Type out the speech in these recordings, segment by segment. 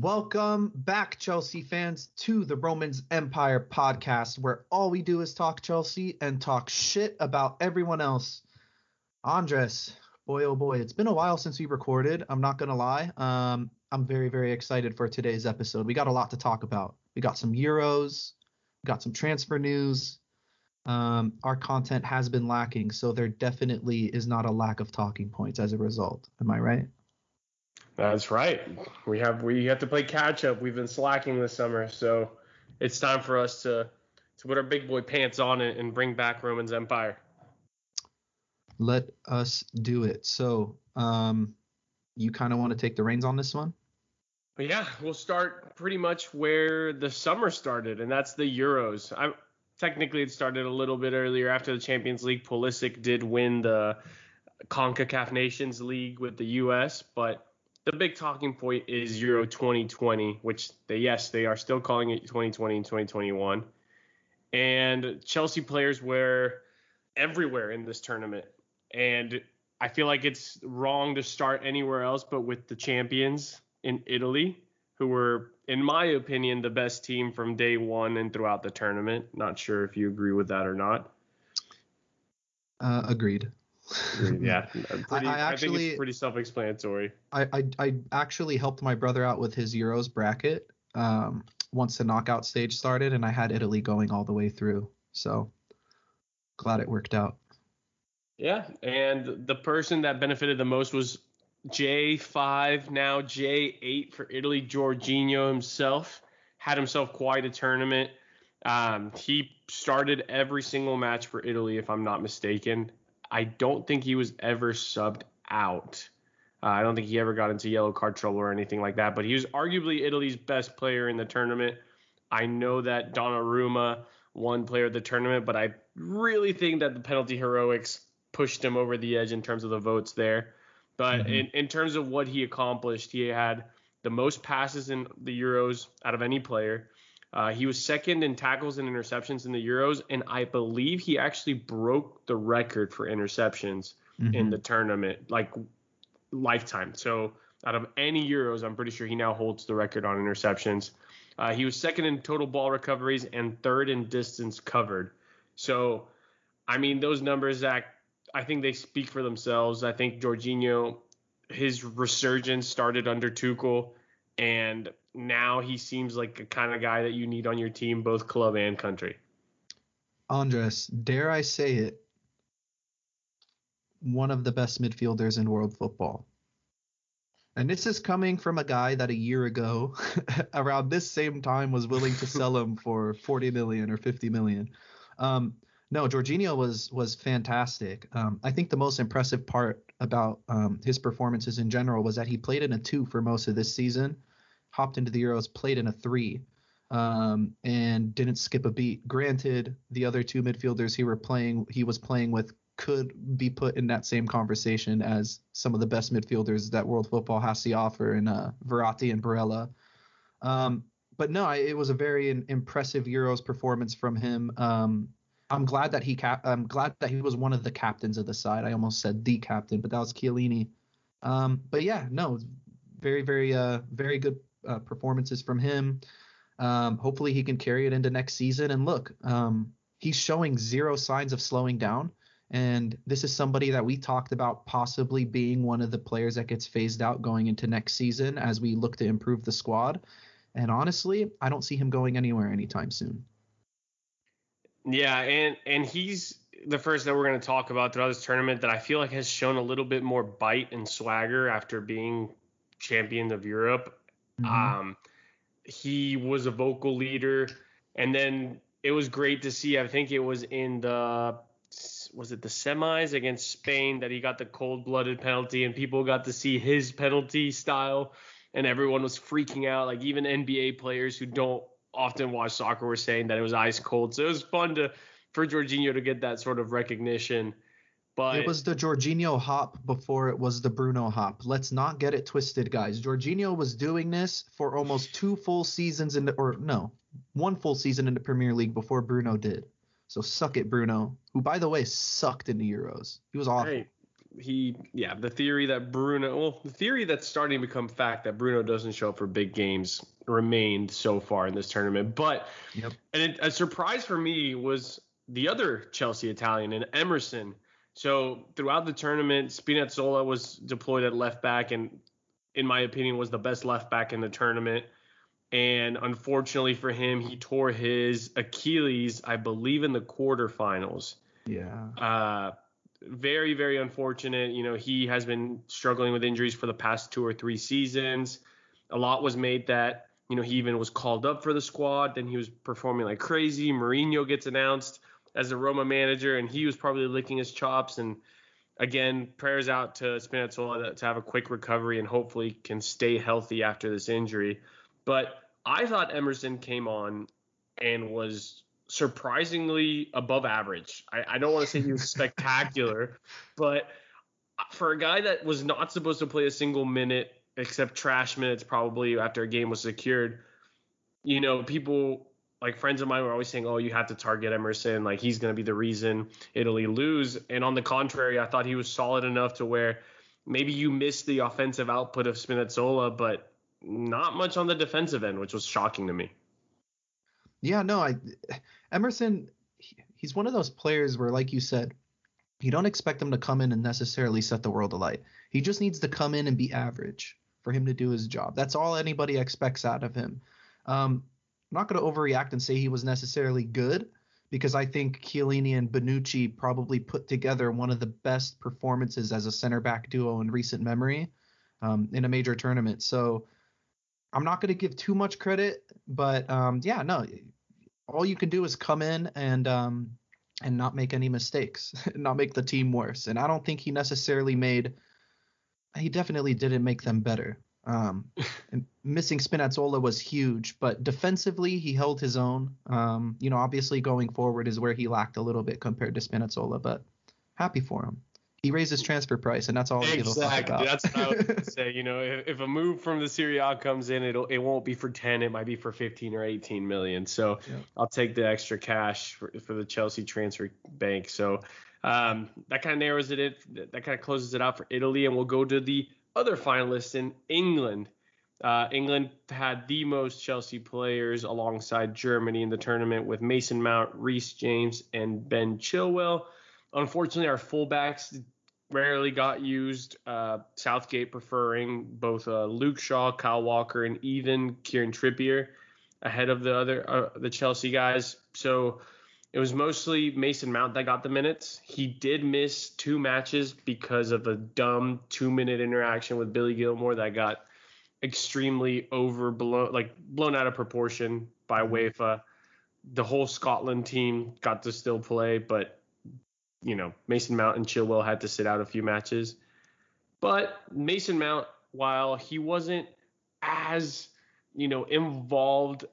Welcome back, Chelsea fans, to the Romans Empire podcast, where all we do is talk Chelsea and talk shit about everyone else. Andres, boy oh boy, it's been a while since we recorded. I'm not gonna lie. Um, I'm very very excited for today's episode. We got a lot to talk about. We got some Euros, we got some transfer news. Um, our content has been lacking, so there definitely is not a lack of talking points as a result. Am I right? That's right. We have we have to play catch up. We've been slacking this summer, so it's time for us to to put our big boy pants on and, and bring back Roman's Empire. Let us do it. So, um, you kind of want to take the reins on this one? But yeah, we'll start pretty much where the summer started, and that's the Euros. I technically it started a little bit earlier after the Champions League. Pulisic did win the CONCACAF Nations League with the U.S., but the big talking point is Euro 2020, which they yes they are still calling it 2020 and 2021, and Chelsea players were everywhere in this tournament, and I feel like it's wrong to start anywhere else but with the champions in Italy, who were in my opinion the best team from day one and throughout the tournament. Not sure if you agree with that or not. Uh, agreed. yeah, pretty, I, I, actually, I think it's pretty self-explanatory. I, I, I actually helped my brother out with his Euros bracket um, once the knockout stage started, and I had Italy going all the way through. So glad it worked out. Yeah, and the person that benefited the most was J5, now J8 for Italy. Jorginho himself had himself quite a tournament. Um, he started every single match for Italy, if I'm not mistaken. I don't think he was ever subbed out. Uh, I don't think he ever got into yellow card trouble or anything like that. But he was arguably Italy's best player in the tournament. I know that Donnarumma won player of the tournament, but I really think that the penalty heroics pushed him over the edge in terms of the votes there. But mm-hmm. in, in terms of what he accomplished, he had the most passes in the Euros out of any player. Uh, he was second in tackles and interceptions in the Euros, and I believe he actually broke the record for interceptions mm-hmm. in the tournament, like lifetime. So out of any Euros, I'm pretty sure he now holds the record on interceptions. Uh, he was second in total ball recoveries and third in distance covered. So, I mean, those numbers, Zach, I think they speak for themselves. I think Jorginho, his resurgence started under Tuchel, and now he seems like a kind of guy that you need on your team, both club and country. Andres, dare I say it, one of the best midfielders in world football. And this is coming from a guy that a year ago, around this same time, was willing to sell him for 40 million or 50 million. Um, no, Jorginho was was fantastic. Um, I think the most impressive part about um, his performances in general was that he played in a two for most of this season hopped into the Euros, played in a three, um, and didn't skip a beat. Granted, the other two midfielders he were playing, he was playing with, could be put in that same conversation as some of the best midfielders that world football has to offer in uh, Verratti and Barella. Um, but no, it was a very impressive Euros performance from him. Um, I'm glad that he cap- I'm glad that he was one of the captains of the side. I almost said the captain, but that was Chiellini. Um, but yeah, no, very, very, uh, very good uh, performances from him. Um, hopefully, he can carry it into next season. And look, um, he's showing zero signs of slowing down. And this is somebody that we talked about possibly being one of the players that gets phased out going into next season as we look to improve the squad. And honestly, I don't see him going anywhere anytime soon. Yeah, and and he's the first that we're going to talk about throughout this tournament that I feel like has shown a little bit more bite and swagger after being champion of Europe. Mm-hmm. Um, he was a vocal leader, and then it was great to see. I think it was in the was it the semis against Spain that he got the cold-blooded penalty, and people got to see his penalty style, and everyone was freaking out. Like even NBA players who don't often watch soccer were saying that it was ice cold. So it was fun to for Jorginho to get that sort of recognition. But it was the Jorginho hop before it was the Bruno hop. Let's not get it twisted, guys. Jorginho was doing this for almost two full seasons in the, or no, one full season in the Premier League before Bruno did. So suck it, Bruno, who by the way sucked in the Euros. He was awful. Hey, he yeah the theory that Bruno well the theory that's starting to become fact that Bruno doesn't show up for big games remained so far in this tournament. But Yep. and it, a surprise for me was the other Chelsea Italian and Emerson. So throughout the tournament, Spinazzola was deployed at left back and in my opinion was the best left back in the tournament. And unfortunately for him, he tore his Achilles, I believe, in the quarterfinals. Yeah. Uh, very, very unfortunate. You know, he has been struggling with injuries for the past two or three seasons. A lot was made that, you know, he even was called up for the squad. Then he was performing like crazy. Mourinho gets announced as a Roma manager, and he was probably licking his chops. And again, prayers out to Spinazzola to, to have a quick recovery and hopefully can stay healthy after this injury. But I thought Emerson came on and was surprisingly above average. I, I don't want to say he was spectacular, but for a guy that was not supposed to play a single minute except trash minutes probably after a game was secured, you know, people like friends of mine were always saying, "Oh, you have to target Emerson. Like he's going to be the reason Italy lose." And on the contrary, I thought he was solid enough to where maybe you missed the offensive output of Spinazzola, but not much on the defensive end, which was shocking to me. Yeah, no, I Emerson he, he's one of those players where like you said, you don't expect him to come in and necessarily set the world alight. He just needs to come in and be average for him to do his job. That's all anybody expects out of him. Um, I'm not going to overreact and say he was necessarily good because I think Chiellini and Bonucci probably put together one of the best performances as a center back duo in recent memory um, in a major tournament. So I'm not going to give too much credit, but um, yeah, no, all you can do is come in and um, and not make any mistakes, not make the team worse. And I don't think he necessarily made. He definitely didn't make them better. Um, and missing Spinazzola was huge, but defensively he held his own. Um, you know, obviously going forward is where he lacked a little bit compared to Spinazzola, but happy for him. He raised his transfer price, and that's all I give a fuck Exactly. about. That's what I was to say. You know, if, if a move from the Serie A comes in, it'll it won't be for 10. It might be for 15 or 18 million. So Yeah. I'll take the extra cash for, for the Chelsea transfer bank. So um, that kind of narrows it in. That kind of closes it out for Italy, and we'll go to the other finalists in England. Uh, England had the most Chelsea players alongside Germany in the tournament with Mason Mount, Reece James, and Ben Chilwell. Unfortunately, our fullbacks rarely got used. Uh, Southgate preferring both uh, Luke Shaw, Kyle Walker, and even Kieran Trippier ahead of the other uh, the Chelsea guys. So it was mostly Mason Mount that got the minutes. He did miss two matches because of a dumb two minute interaction with Billy Gilmour that got extremely overblown, like blown out of proportion by mm-hmm. UEFA. The whole Scotland team got to still play, but you know Mason Mount and Chilwell had to sit out a few matches. But Mason Mount, while he wasn't as you know involved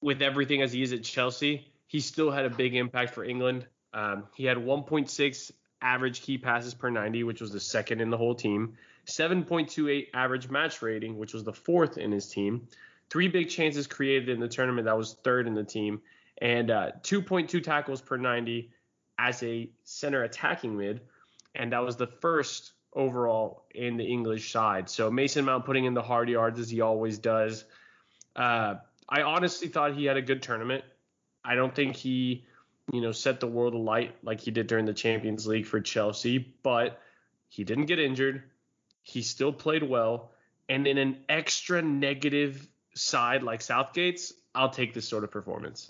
with everything as he is at Chelsea, he still had a big impact for England. Um, he had 1.6 average key passes per 90, which was the second in the whole team. 7.28 average match rating, which was the fourth in his team. Three big chances created in the tournament, that was third in the team. And uh, 2.2 tackles per 90 as a center attacking mid. And that was the first overall in the English side. So Mason Mount putting in the hard yards as he always does. Uh, I honestly thought he had a good tournament. I don't think he, you know, set the world alight like he did during the Champions League for Chelsea, but he didn't get injured. He still played well. And in an extra negative side like Southgate's, I'll take this sort of performance.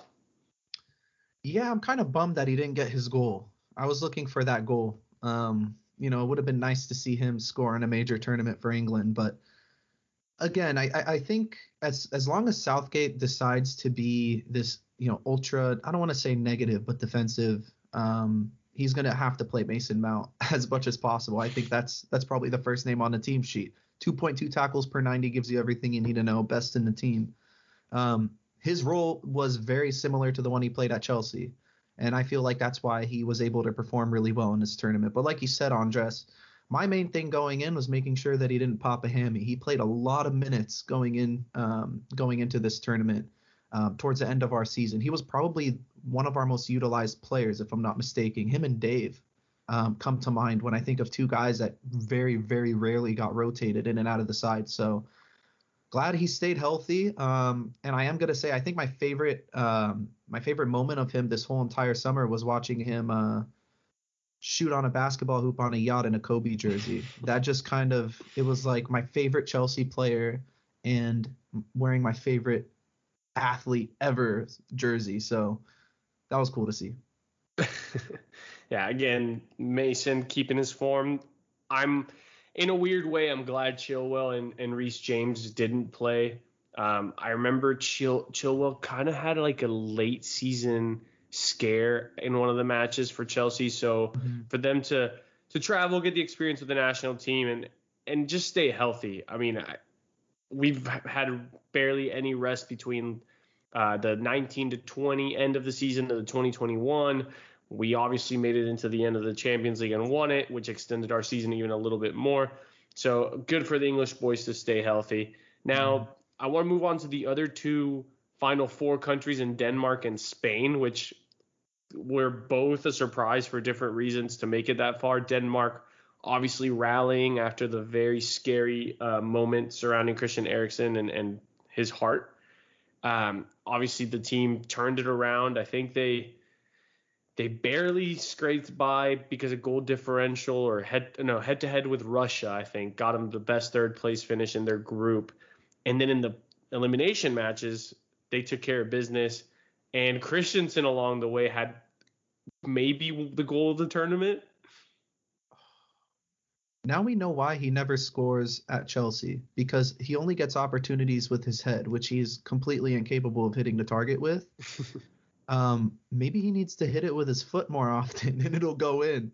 Yeah, I'm kind of bummed that he didn't get his goal. I was looking for that goal. Um, you know, it would have been nice to see him score in a major tournament for England, but again, I, I think as as long as Southgate decides to be this, you know, ultra, I don't want to say negative, but defensive, um, he's gonna have to play Mason Mount as much as possible. I think that's that's probably the first name on the team sheet. 2.2 tackles per 90 gives you everything you need to know. Best in the team. Um, his role was very similar to the one he played at Chelsea. And I feel like that's why he was able to perform really well in this tournament. But like you said, Andres, my main thing going in was making sure that he didn't pop a hammy. He played a lot of minutes going in, um, going into this tournament um, towards the end of our season. He was probably one of our most utilized players, if I'm not mistaken. Him and Dave. um, come to mind when I think of two guys that very, very rarely got rotated in and out of the side. So glad he stayed healthy. Um, and I am gonna say I think my favorite um, my favorite moment of him this whole entire summer was watching him uh, shoot on a basketball hoop on a yacht in a Kobe jersey. that just kind of it was like my favorite Chelsea player and wearing my favorite athlete ever jersey. So that was cool to see. yeah, again, Mason keeping his form. I'm in a weird way, I'm glad Chilwell and, and Reece James didn't play. Um, I remember Chil- Chilwell kind of had like a late season scare in one of the matches for Chelsea. So mm-hmm. for them to to travel, get the experience with the national team, and and just stay healthy. I mean, I, we've had barely any rest between uh, the 19 to 20 end of the season to the 2021. We obviously made it into the end of the Champions League and won it, which extended our season even a little bit more. So good for the English boys to stay healthy. Now, mm-hmm. I want to move on to the other two final four countries in Denmark and Spain, which were both a surprise for different reasons to make it that far. Denmark obviously rallying after the very scary uh, moment surrounding Christian Eriksen and, and his heart. Um, obviously, the team turned it around. I think they they barely scraped by because of goal differential or head no head to head with Russia. I think got them the best third place finish in their group, and then in the elimination matches they took care of business. And Christensen along the way had maybe the goal of the tournament. Now we know why he never scores at Chelsea because he only gets opportunities with his head, which he's completely incapable of hitting the target with. um, maybe he needs to hit it with his foot more often and it'll go in.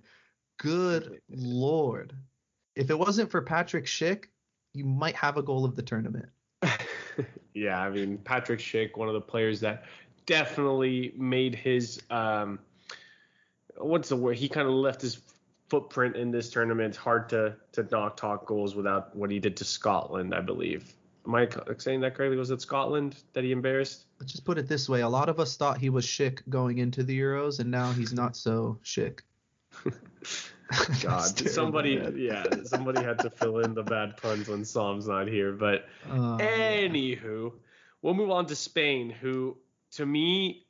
Good lord. If it wasn't for Patrick Schick, you might have a goal of the tournament. yeah, I mean Patrick Schick, one of the players that definitely made his um, what's the word? He kind of left his footprint in this tournament. It's hard to to not talk goals without what he did to Scotland, I believe. Am I saying that correctly? Was it Scotland that he embarrassed? Let's just put it this way: a lot of us thought he was Schick going into the Euros, and now he's not so Schick. God, somebody, yeah, somebody had to fill in the bad puns when Psalm's not here. But uh, anywho, we'll move on to Spain, who to me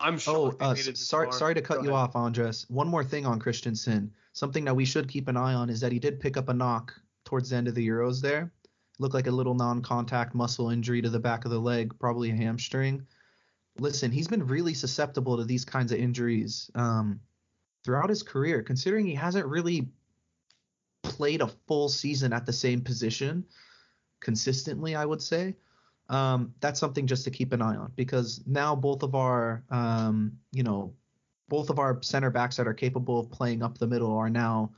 I'm sure. Oh, uh, sorry, sorry to cut Go you ahead. off, Andres. One more thing on Christensen. Something that we should keep an eye on is that he did pick up a knock towards the end of the Euros. There, looked like a little non-contact muscle injury to the back of the leg, probably a hamstring. Listen, he's been really susceptible to these kinds of injuries um, throughout his career, considering he hasn't really played a full season at the same position consistently. I would say um, that's something just to keep an eye on because now both of our, um, you know, both of our center backs that are capable of playing up the middle are now,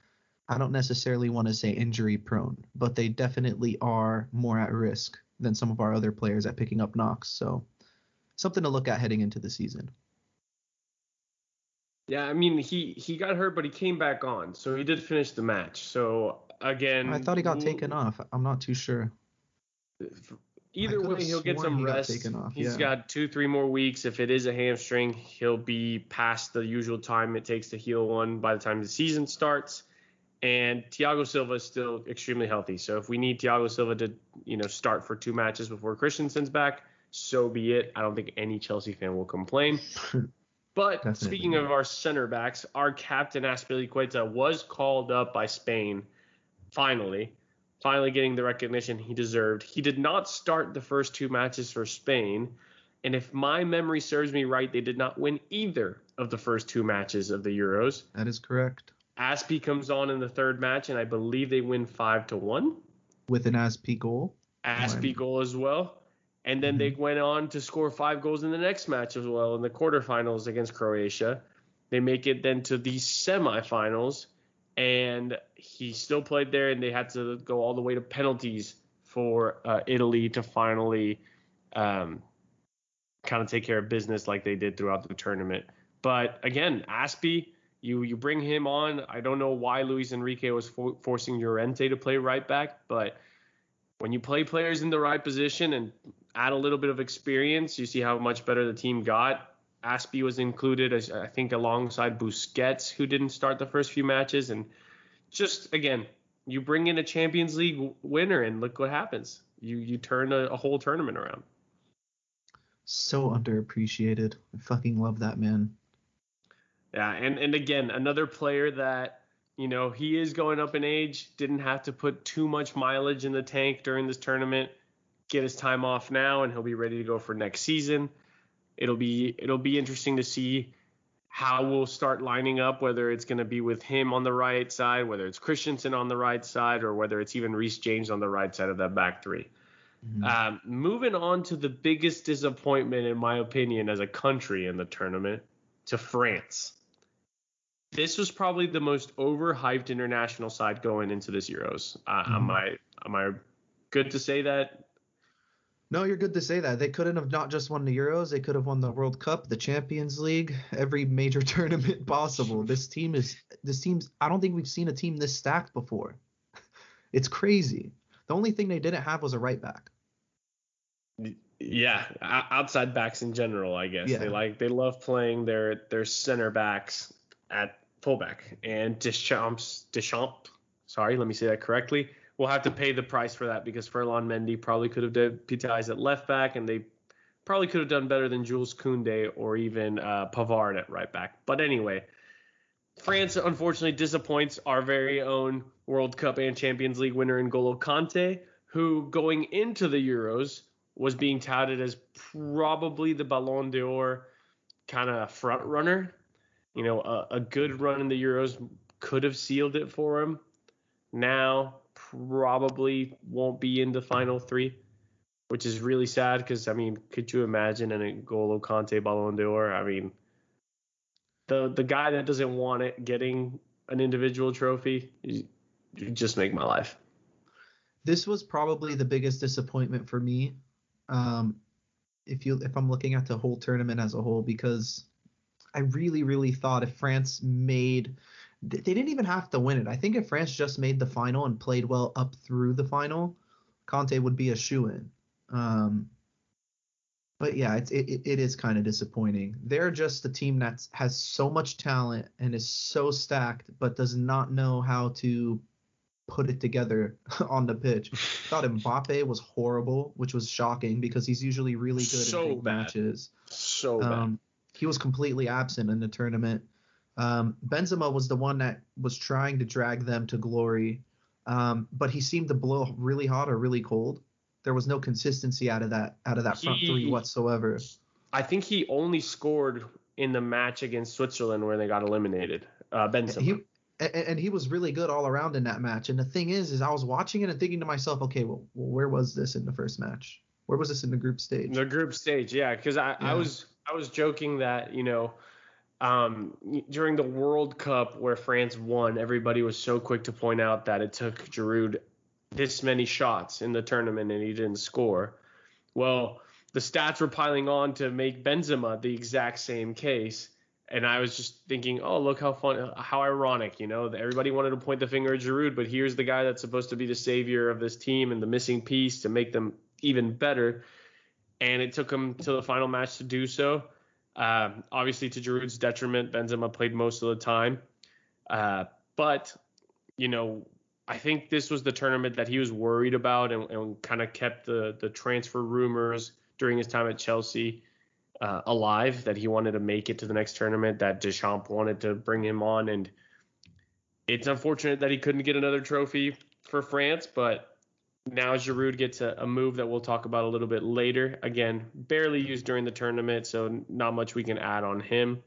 I don't necessarily want to say injury prone, but they definitely are more at risk than some of our other players at picking up knocks. So something to look at heading into the season. Yeah, I mean he he got hurt, but he came back on, so he did finish the match. So again, I thought he got taken off. I'm not too sure either way, he'll get some he rest. He's yeah. got two, three more weeks. If it is a hamstring, he'll be past the usual time it takes to heal one by the time the season starts. And Thiago Silva is still extremely healthy. So if we need Thiago Silva to, you know, start for two matches before Christensen's back, so be it. I don't think any Chelsea fan will complain. But Definitely. speaking of our center backs, our captain Azpilicueta was called up by Spain finally finally getting the recognition he deserved. He did not start the first two matches for Spain, and if my memory serves me right, they did not win either of the first two matches of the Euros. That is correct. Azpi comes on in the third match, and I believe they win five to one. With an Azpi goal. Azpi goal as well. And then mm-hmm. they went on to score five goals in the next match as well in the quarterfinals against Croatia. They make it then to the semifinals and he still played there, and they had to go all the way to penalties for uh, Italy to finally um, kind of take care of business like they did throughout the tournament. But again, Azpi, you you bring him on. I don't know why Luis Enrique was for, forcing Llorente to play right back, but when you play players in the right position and add a little bit of experience, you see how much better the team got. Azpi was included, I think, alongside Busquets, who didn't start the first few matches. And just again, you bring in a Champions League winner, and look what happens. You you turn a, a whole tournament around. So underappreciated. I fucking love that man. Yeah, and and again, another player that you know he is going up in age. Didn't have to put too much mileage in the tank during this tournament. Get his time off now, and he'll be ready to go for next season. It'll be it'll be interesting to see how we'll start lining up, whether it's going to be with him on the right side, whether it's Christensen on the right side, or whether it's even Reece James on the right side of that back 3 mm-hmm. um, moving on to the biggest disappointment, in my opinion, as a country in the tournament, to France. This was probably the most overhyped international side going into this Euros. Uh, mm-hmm. Am I am I good to say that? No, you're good to say that. They couldn't have not just won the Euros, they could have won the World Cup, the Champions League, every major tournament possible. This team is this team's I don't think we've seen a team this stacked before. It's crazy. The only thing they didn't have was a right back. Yeah, outside backs in general, I guess. Yeah. They like they love playing their their center backs at fullback. And Deschamps Deschamps, sorry, let me say that correctly we'll have to pay the price for that because Ferland Mendy probably could have deputized at left back, and they probably could have done better than Jules Koundé or even uh, Pavard at right back. But anyway, France unfortunately disappoints our very own World Cup and Champions League winner N'Golo Kante, who going into the Euros was being touted as probably the Ballon d'Or kind of front runner. You know, a, a good run in the Euros could have sealed it for him. Now probably won't be in the final three, which is really sad because I mean, could you imagine an N'Golo Kante Ballon d'Or? I mean, the the guy that doesn't want it getting an individual trophy, you, you just make my life. This was probably the biggest disappointment for me. Um, if you if I'm looking at the whole tournament as a whole, because I really really thought if France made they didn't even have to win it. I think if France just made the final and played well up through the final, Kante would be a shoe in. Um, but yeah, it's, it, it is kind of disappointing. They're just a team that has so much talent and is so stacked, but does not know how to put it together on the pitch. thought Mbappe was horrible, which was shocking because he's usually really good so in big bad. matches. So um, bad. He was completely absent in the tournament. Um, Benzema was the one that was trying to drag them to glory, um, but he seemed to blow really hot or really cold. There was no consistency out of that out of that front he, three whatsoever. I think he only scored in the match against Switzerland where they got eliminated. Uh, Benzema. He, and, and he was really good all around in that match. And the thing is, is I was watching it and thinking to myself, okay, well, where was this in the first match? Where was this in the group stage? The group stage, yeah, because I, yeah. I was I was joking that you know um, during the World Cup where France won, everybody was so quick to point out that it took Giroud this many shots in the tournament and he didn't score. Well, the stats were piling on to make Benzema the exact same case. And I was just thinking, oh, look how fun, how ironic, you know, everybody wanted to point the finger at Giroud, but here's the guy that's supposed to be the savior of this team and the missing piece to make them even better. And it took him to the final match to do so. Uh, obviously, to Giroud's detriment, Benzema played most of the time. Uh, but, you know, I think this was the tournament that he was worried about and, and kind of kept the, the transfer rumors during his time at Chelsea uh, alive, that he wanted to make it to the next tournament, that Deschamps wanted to bring him on. And it's unfortunate that he couldn't get another trophy for France, but now Giroud gets a, a, move that we'll talk about a little bit later. Again, barely used during the tournament, so not much we can add on him.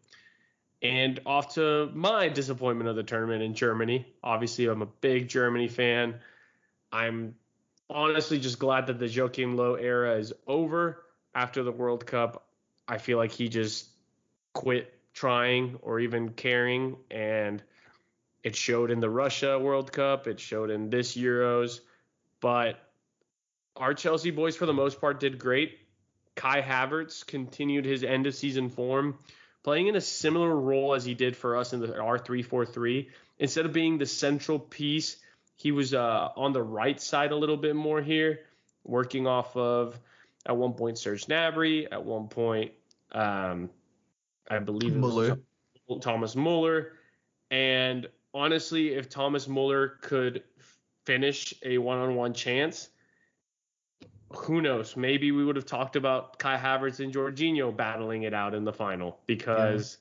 And off to my disappointment of the tournament in Germany. Obviously, I'm a big Germany fan. I'm honestly just glad that the Joachim Low era is over after the World Cup. I feel like he just quit trying or even caring, and it showed in the Russia World Cup. It showed in this Euros but our Chelsea boys, for the most part, did great. Kai Havertz continued his end of season form, playing in a similar role as he did for us in the R343. Instead of being the central piece, he was uh, on the right side a little bit more here, working off of at one point Serge Gnabry, at one point um, I believe was Thomas Muller. And honestly, if Thomas Muller could finish a one-on-one chance, who knows? Maybe we would have talked about Kai Havertz and Jorginho battling it out in the final because,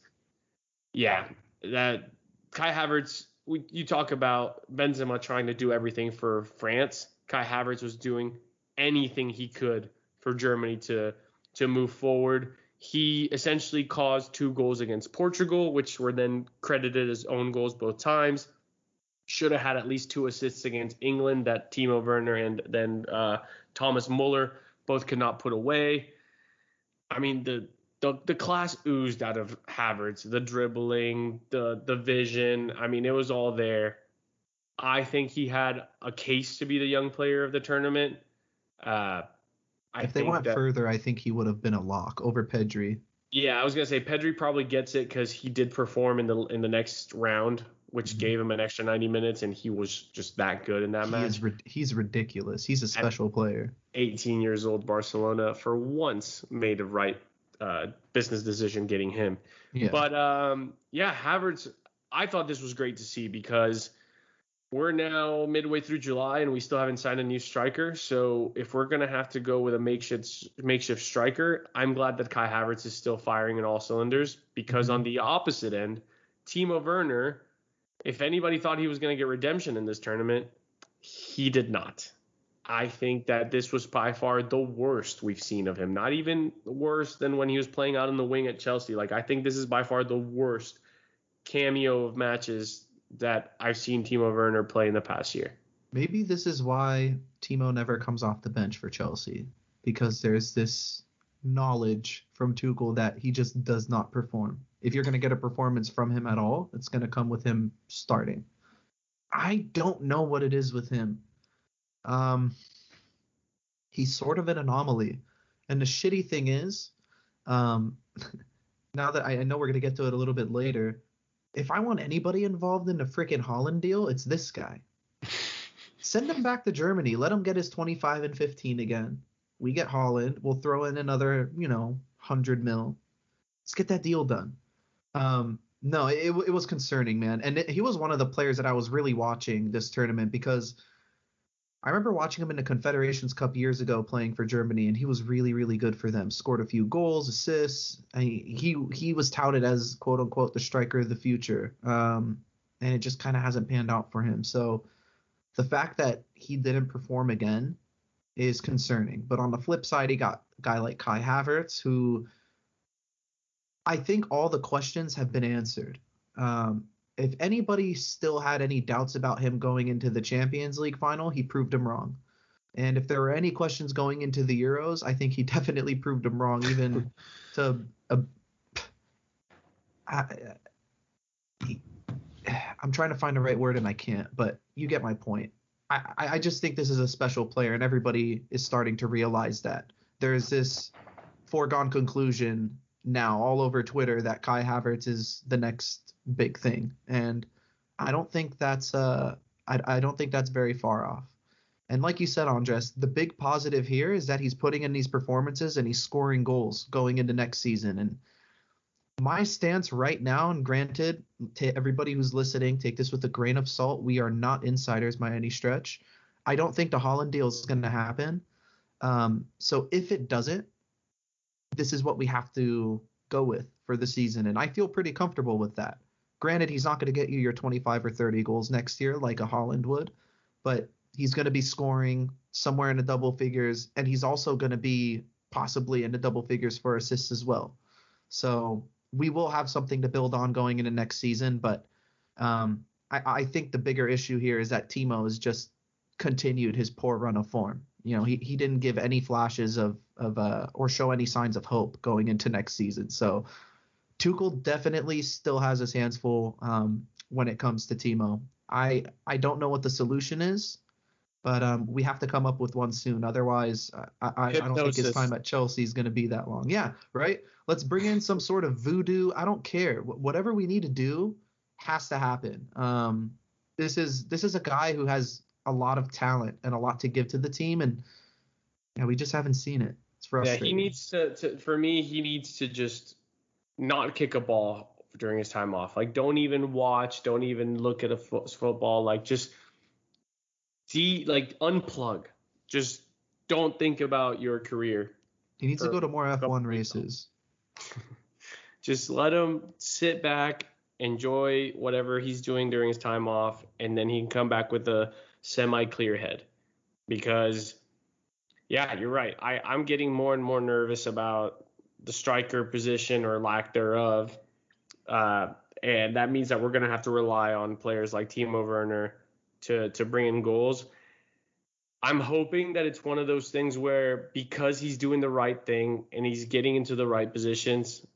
yeah, that Kai Havertz. We, you talk about Benzema trying to do everything for France. Kai Havertz was doing anything he could for Germany to to move forward. He essentially caused two goals against Portugal, which were then credited as own goals both times. Should have had at least two assists against England that Timo Werner and then uh, Thomas Muller both could not put away. I mean, the, the the class oozed out of Havertz, the dribbling, the the vision. I mean, it was all there. I think he had a case to be the young player of the tournament. Uh, I if they went that, further, I think he would have been a lock over Pedri. Yeah, I was gonna say Pedri probably gets it because he did perform in the in the next round, which Mhm. gave him an extra 90 minutes, and he was just that good in that He match. is rid- he's ridiculous. He's a special player. 18 years old, Barcelona for once made a right uh, business decision getting him. Yeah. But um, yeah, Havertz, I thought this was great to see because we're now midway through July and we still haven't signed a new striker. So if we're gonna have to go with a makeshift makeshift striker, I'm glad that Kai Havertz is still firing in all cylinders because Mhm. on the opposite end, Timo Werner, if anybody thought he was gonna get redemption in this tournament, he did not. I think that this was by far the worst we've seen of him. Not even worse than when he was playing out in the wing at Chelsea. Like I think this is by far the worst cameo of matches that I've seen Timo Werner play in the past year. Maybe this is why Timo never comes off the bench for Chelsea because there's this knowledge from Tuchel that he just does not perform. If you're going to get a performance from him at all, it's going to come with him starting. I don't know what it is with him. Um, he's sort of an anomaly. And the shitty thing is, um, now that I, I know we're going to get to it a little bit later, if I want anybody involved in the freaking Haaland deal, it's this guy. Send him back to Germany. Let him get his 25 and 15 again. We get Haaland. We'll throw in another, you know, 100 mil. Let's get that deal done. Um, no, it, it was concerning, man. And it, he was one of the players that I was really watching this tournament because I remember watching him in the Confederations Cup years ago playing for Germany, and he was really, really good for them. Scored a few goals, assists. He he was touted as quote unquote the striker of the future, um, and it just kind of hasn't panned out for him. So the fact that he didn't perform again is concerning. But on the flip side, he got a guy like Kai Havertz, who I think all the questions have been answered. Um, if anybody still had any doubts about him going into the Champions League final, he proved them wrong. And if there were any questions going into the Euros, I think he definitely proved them wrong, even to a. I, I'm trying to find the right word and I can't, but you get my point. I, I I just think this is a special player, and everybody is starting to realize that. There's this foregone conclusion now all over Twitter that Kai Havertz is the next big thing, and I don't think that's uh I, I don't think that's very far off. And like you said, Andres, the big positive here is that he's putting in these performances and he's scoring goals going into next season. And my stance right now, and granted, to everybody who's listening, take this with a grain of salt. We are not insiders by any stretch. I don't think the Haaland deal is going to happen. Um, so if it doesn't, this is what we have to go with for the season, and I feel pretty comfortable with that. Granted, he's not going to get you your 25 or 30 goals next year like a Haaland would, but he's going to be scoring somewhere in the double figures, and he's also going to be possibly in the double figures for assists as well. So we will have something to build on going into next season, but um, I, I think the bigger issue here is that Timo has just continued his poor run of form. You know, he, he didn't give any flashes of of uh, or show any signs of hope going into next season. So Tuchel definitely still has his hands full um, when it comes to Timo. I I don't know what the solution is, but um, we have to come up with one soon. Otherwise, I, I, I don't think his time at Chelsea is going to be that long. Yeah, right. Let's bring in some sort of voodoo. I don't care. Wh- Whatever we need to do has to happen. Um, this is this is a guy who has a lot of talent and a lot to give to the team, and yeah, we just haven't seen it. It's frustrating. Yeah, he needs to, to. For me, he needs to just not kick a ball during his time off. Like, don't even watch, don't even look at a fo- football. Like, just de like unplug. Just don't think about your career. He needs to go to more F1 races. Just let him sit back, enjoy whatever he's doing during his time off, and then he can come back with a semi-clear head. Because, yeah, you're right. I, I'm getting more and more nervous about the striker position or lack thereof. Uh, and that means that we're going to have to rely on players like Timo Werner to, to bring in goals. I'm hoping that it's one of those things where because he's doing the right thing and he's getting into the right positions,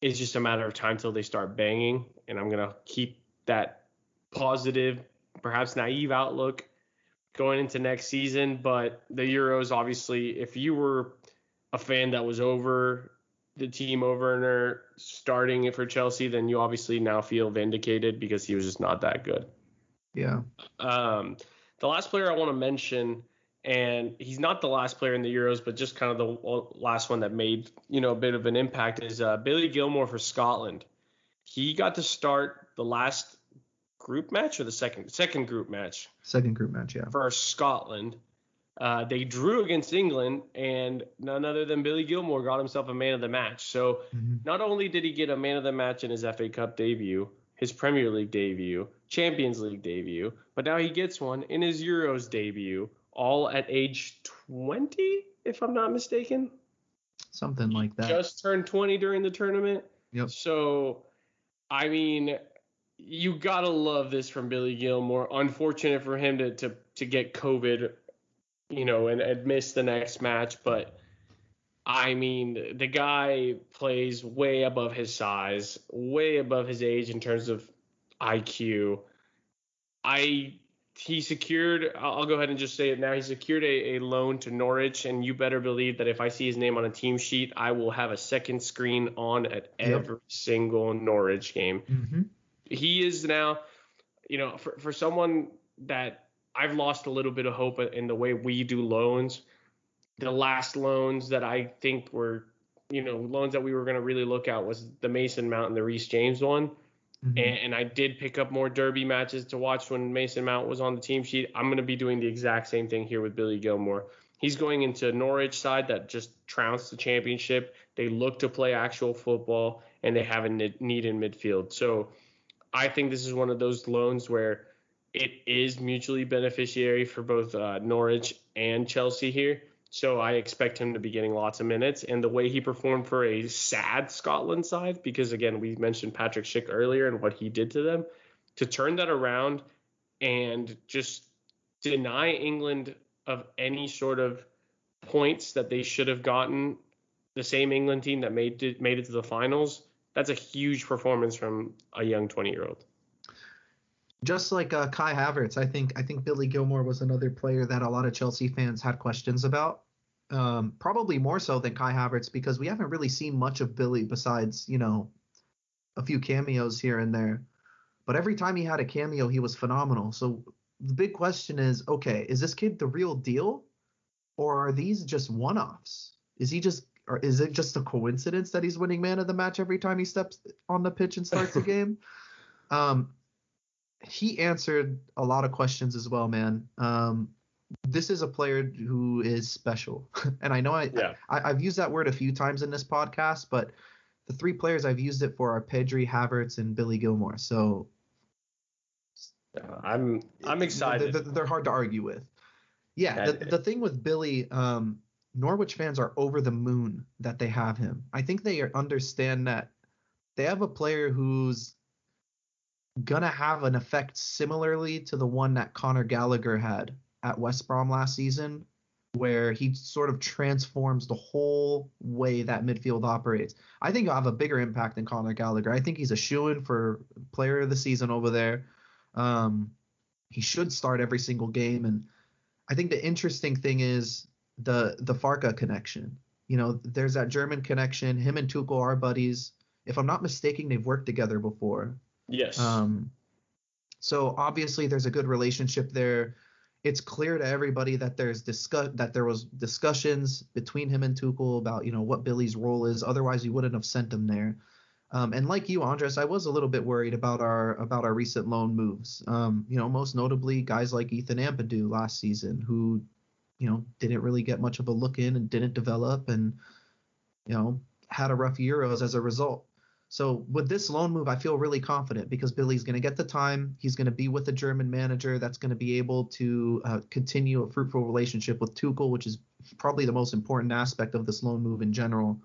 it's just a matter of time till they start banging. And I'm gonna keep that positive, perhaps naive outlook going into next season. But the Euros, obviously, if you were a fan that was over the team over and starting it for Chelsea, then you obviously now feel vindicated because he was just not that good. Yeah. Um, the last player I want to mention, and he's not the last player in the Euros, but just kind of the last one that made you know a bit of an impact is uh, Billy Gilmour for Scotland. He got to start the last group match or the second second group match. Second group match, yeah. For Scotland. Uh, they drew against England, and none other than Billy Gilmour got himself a man of the match. So mm-hmm. not only did he get a man of the match in his FA Cup debut, his Premier League debut, Champions League debut, but now he gets one in his Euros debut, all at age 20, if I'm not mistaken. Something like that. Just turned 20 during the tournament. Yep. So, I mean, you gotta love this from Billy Gilmour. Unfortunate for him to to to get COVID, you know, and, and miss the next match, but. I mean, the guy plays way above his size, way above his age in terms of IQ. I he secured. I'll go ahead and just say it now. He secured a, a loan to Norwich, and you better believe that if I see his name on a team sheet, I will have a second screen on at every single Norwich game. Mm-hmm. He is now, you know, for for someone that I've lost a little bit of hope in the way we do loans the last loans that I think were, you know, loans that we were going to really look at was the Mason Mount and the Reece James one. Mm-hmm. And, and, I did pick up more derby matches to watch when Mason Mount was on the team sheet. I'm going to be doing the exact same thing here with Billy Gilmour. He's going into Norwich side that just trounced the championship. They look to play actual football and they have a need in midfield. So I think this is one of those loans where it is mutually beneficiary for both uh, Norwich and Chelsea here. So I expect him to be getting lots of minutes. And the way he performed for a sad Scotland side, because again, we mentioned Patrick Schick earlier and what he did to them, to turn that around and just deny England of any sort of points that they should have gotten, the same England team that made it, made it to the finals, that's a huge performance from a young 20 year old. Just like uh, Kai Havertz, I think I think Billy Gilmour was another player that a lot of Chelsea fans had questions about um, probably more so than Kai Havertz because we haven't really seen much of Billy besides, you know, a few cameos here and there. But every time he had a cameo, he was phenomenal. So the big question is, okay, is this kid the real deal, or are these just one-offs? Is he just, or is it just a coincidence that he's winning man of the match every time he steps on the pitch and starts a game? Um, he answered a lot of questions as well, man. Um, this is a player who is special. and I know I, yeah. I have used that word a few times in this podcast, but the three players I've used it for are Pedri, Havertz, and Billy Gilmour. So I'm I'm excited. They're, they're hard to argue with. Yeah, the, the thing with Billy, um, Norwich fans are over the moon that they have him. I think they understand that they have a player who's gonna have an effect similarly to the one that Conor Gallagher had at West Brom last season, where he sort of transforms the whole way that midfield operates. I think he'll have a bigger impact than Conor Gallagher. I think he's a shoe in for player of the season over there. Um, he should start every single game, and I think the interesting thing is the the Farke connection. You know, there's that German connection. Him and Tuchel are buddies. If I'm not mistaken, they've worked together before. Yes. Um, so obviously there's a good relationship there it's clear to everybody that there's discuss that there was discussions between him and Tuchel about you know what Billy's role is. Otherwise, you wouldn't have sent him there. Um, and like you, Andres, I was a little bit worried about our about our recent loan moves. Um, you know, most notably guys like Ethan Ampadu last season, who you know didn't really get much of a look in and didn't develop, and you know had a rough Euros as a result. So with this loan move, I feel really confident because Billy's going to get the time. He's going to be with a German manager that's going to be able to uh, continue a fruitful relationship with Tuchel, which is probably the most important aspect of this loan move in general.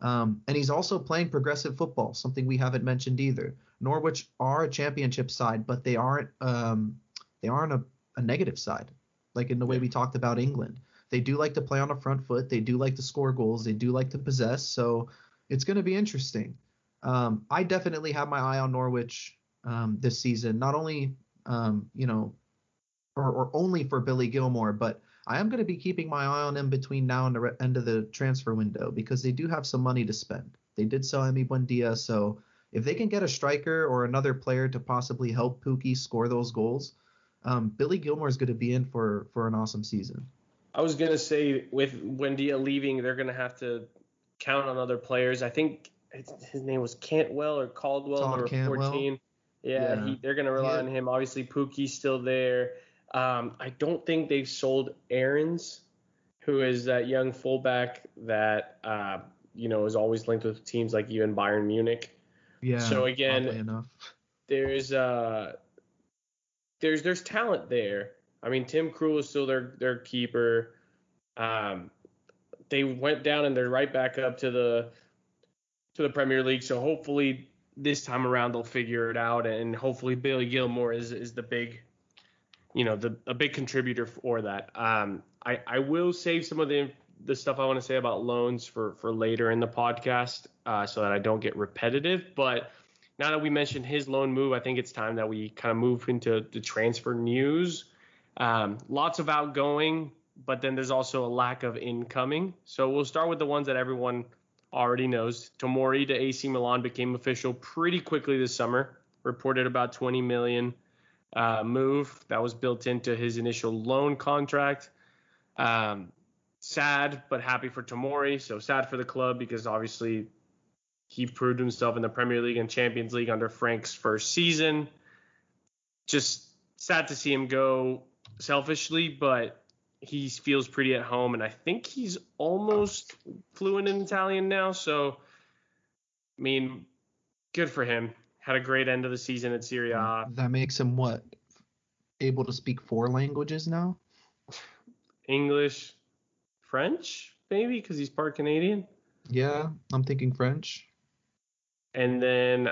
Um, and he's also playing progressive football, something we haven't mentioned either. Norwich are a championship side, but they aren't um, they aren't a, a negative side, like in the way we talked about England. They do like to play on the front foot. They do like to score goals. They do like to possess. So it's going to be interesting. Um, I definitely have my eye on Norwich um, this season, not only um, you know, or, or, only for Billy Gilmour, but I am going to be keeping my eye on them between now and the re- end of the transfer window because they do have some money to spend. They did sell Emi Buendia, so if they can get a striker or another player to possibly help Pukki score those goals, um, Billy Gilmour is going to be in for for an awesome season. I was gonna say with Buendia leaving, they're gonna have to count on other players. I think his name was Cantwell or Caldwell, Tom number Cantwell. 14. Yeah, yeah. He, they're going to rely yeah. on him. Obviously, Pukki's still there. Um, I don't think they've sold Aarons, who is that young fullback that uh, you know is always linked with teams like even Bayern Munich. Yeah. So again, there's uh there's there's talent there. I mean, Tim Krul is still their their keeper. Um, they went down and they're right back up to the to the Premier League. So hopefully this time around they'll figure it out, and hopefully Billy Gilmour is is the big, you know, the a big contributor for that. Um, I I will save some of the the stuff I want to say about loans for for later in the podcast, uh, so that I don't get repetitive. But now that we mentioned his loan move, I think it's time that we kind of move into the transfer news. Um, lots of outgoing, but then there's also a lack of incoming. So we'll start with the ones that everyone already knows. Tomori to AC Milan became official pretty quickly this summer. Reported about 20 million uh, move that was built into his initial loan contract. Um, sad but happy for Tomori. So sad for the club because obviously he proved himself in the Premier League and Champions League under Frank's first season. Just sad to see him go selfishly, but he feels pretty at home, and I think he's almost fluent in Italian now. So, I mean, good for him. Had a great end of the season at Serie A. That makes him what? Able to speak four languages now? English, French, maybe, because he's part Canadian. Yeah, I'm thinking French. And then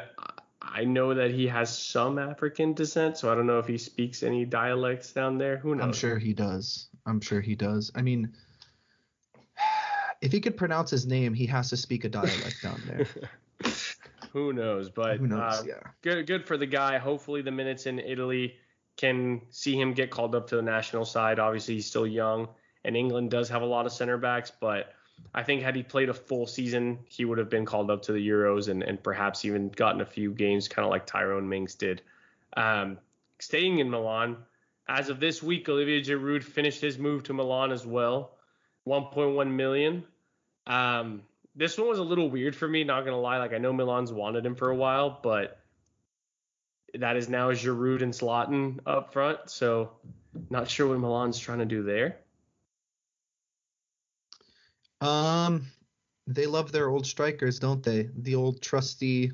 I know that he has some African descent, so I don't know if he speaks any dialects down there. Who knows? I'm sure he does. I'm sure he does. I mean, if he could pronounce his name, he has to speak a dialect down there. Who knows? But Who knows? Uh, yeah. Good, good for the guy. Hopefully, the minutes in Italy can see him get called up to the national side. Obviously, he's still young, and England does have a lot of center backs, but I think had he played a full season, he would have been called up to the Euros and, and perhaps even gotten a few games, kind of like Tyrone Mings did. Um, staying in Milan, as of this week, Olivier Giroud finished his move to Milan as well, 1.1 million. Um, this one was a little weird for me, not gonna lie. Like I know Milan's wanted him for a while, but that is now Giroud and Zlatan up front, so not sure what Milan's trying to do there. Um, they love their old strikers, don't they? The old trusty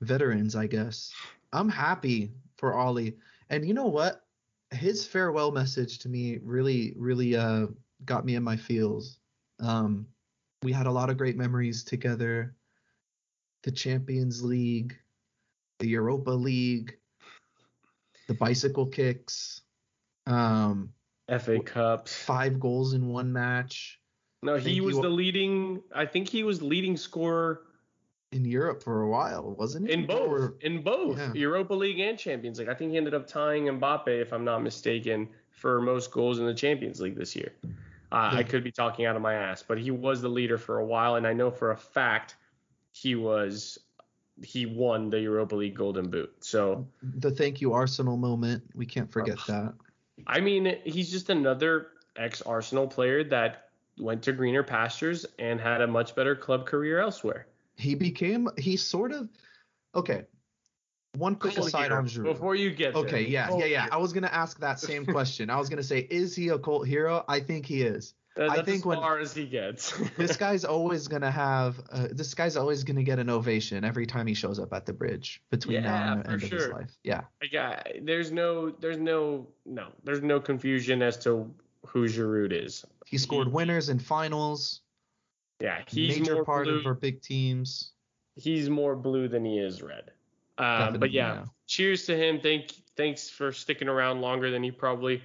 veterans, I guess. I'm happy for Ollie. And you know what? His farewell message to me really, really uh, got me in my feels. Um, we had a lot of great memories together. The Champions League, the Europa League, the bicycle kicks, um, FA Cups, five goals in one match. No, he was he, the leading. I think he was leading scorer in Europe for a while, wasn't he? In both, or, in both yeah. Europa League and Champions League. I think he ended up tying Mbappe, if I'm not mistaken, for most goals in the Champions League this year. Uh, yeah. I could be talking out of my ass, but he was the leader for a while, and I know for a fact he was he won the Europa League Golden Boot. So the thank you Arsenal moment, we can't forget that. I mean, he's just another ex Arsenal player that went to greener pastures and had a much better club career elsewhere. He became he sort of okay. One quick Cult aside on Giroud. Before you get there, Okay, yeah, cult yeah, yeah. hero. I was gonna ask that same question. I was gonna say, is he a cult hero? I think he is. That- I think as when- far as he gets. This guy's always gonna have. Uh, this guy's always gonna get an ovation every time he shows up at the bridge between now and the end of his life. Yeah, Like, uh, there's no, there's no, no, there's no confusion as to who Giroud is. He scored He- winners in finals. Yeah, he's major more part blue. of our big teams. he's more blue than he is red. Um, but yeah, yeah. cheers to him. Thank, thanks for sticking around longer than he probably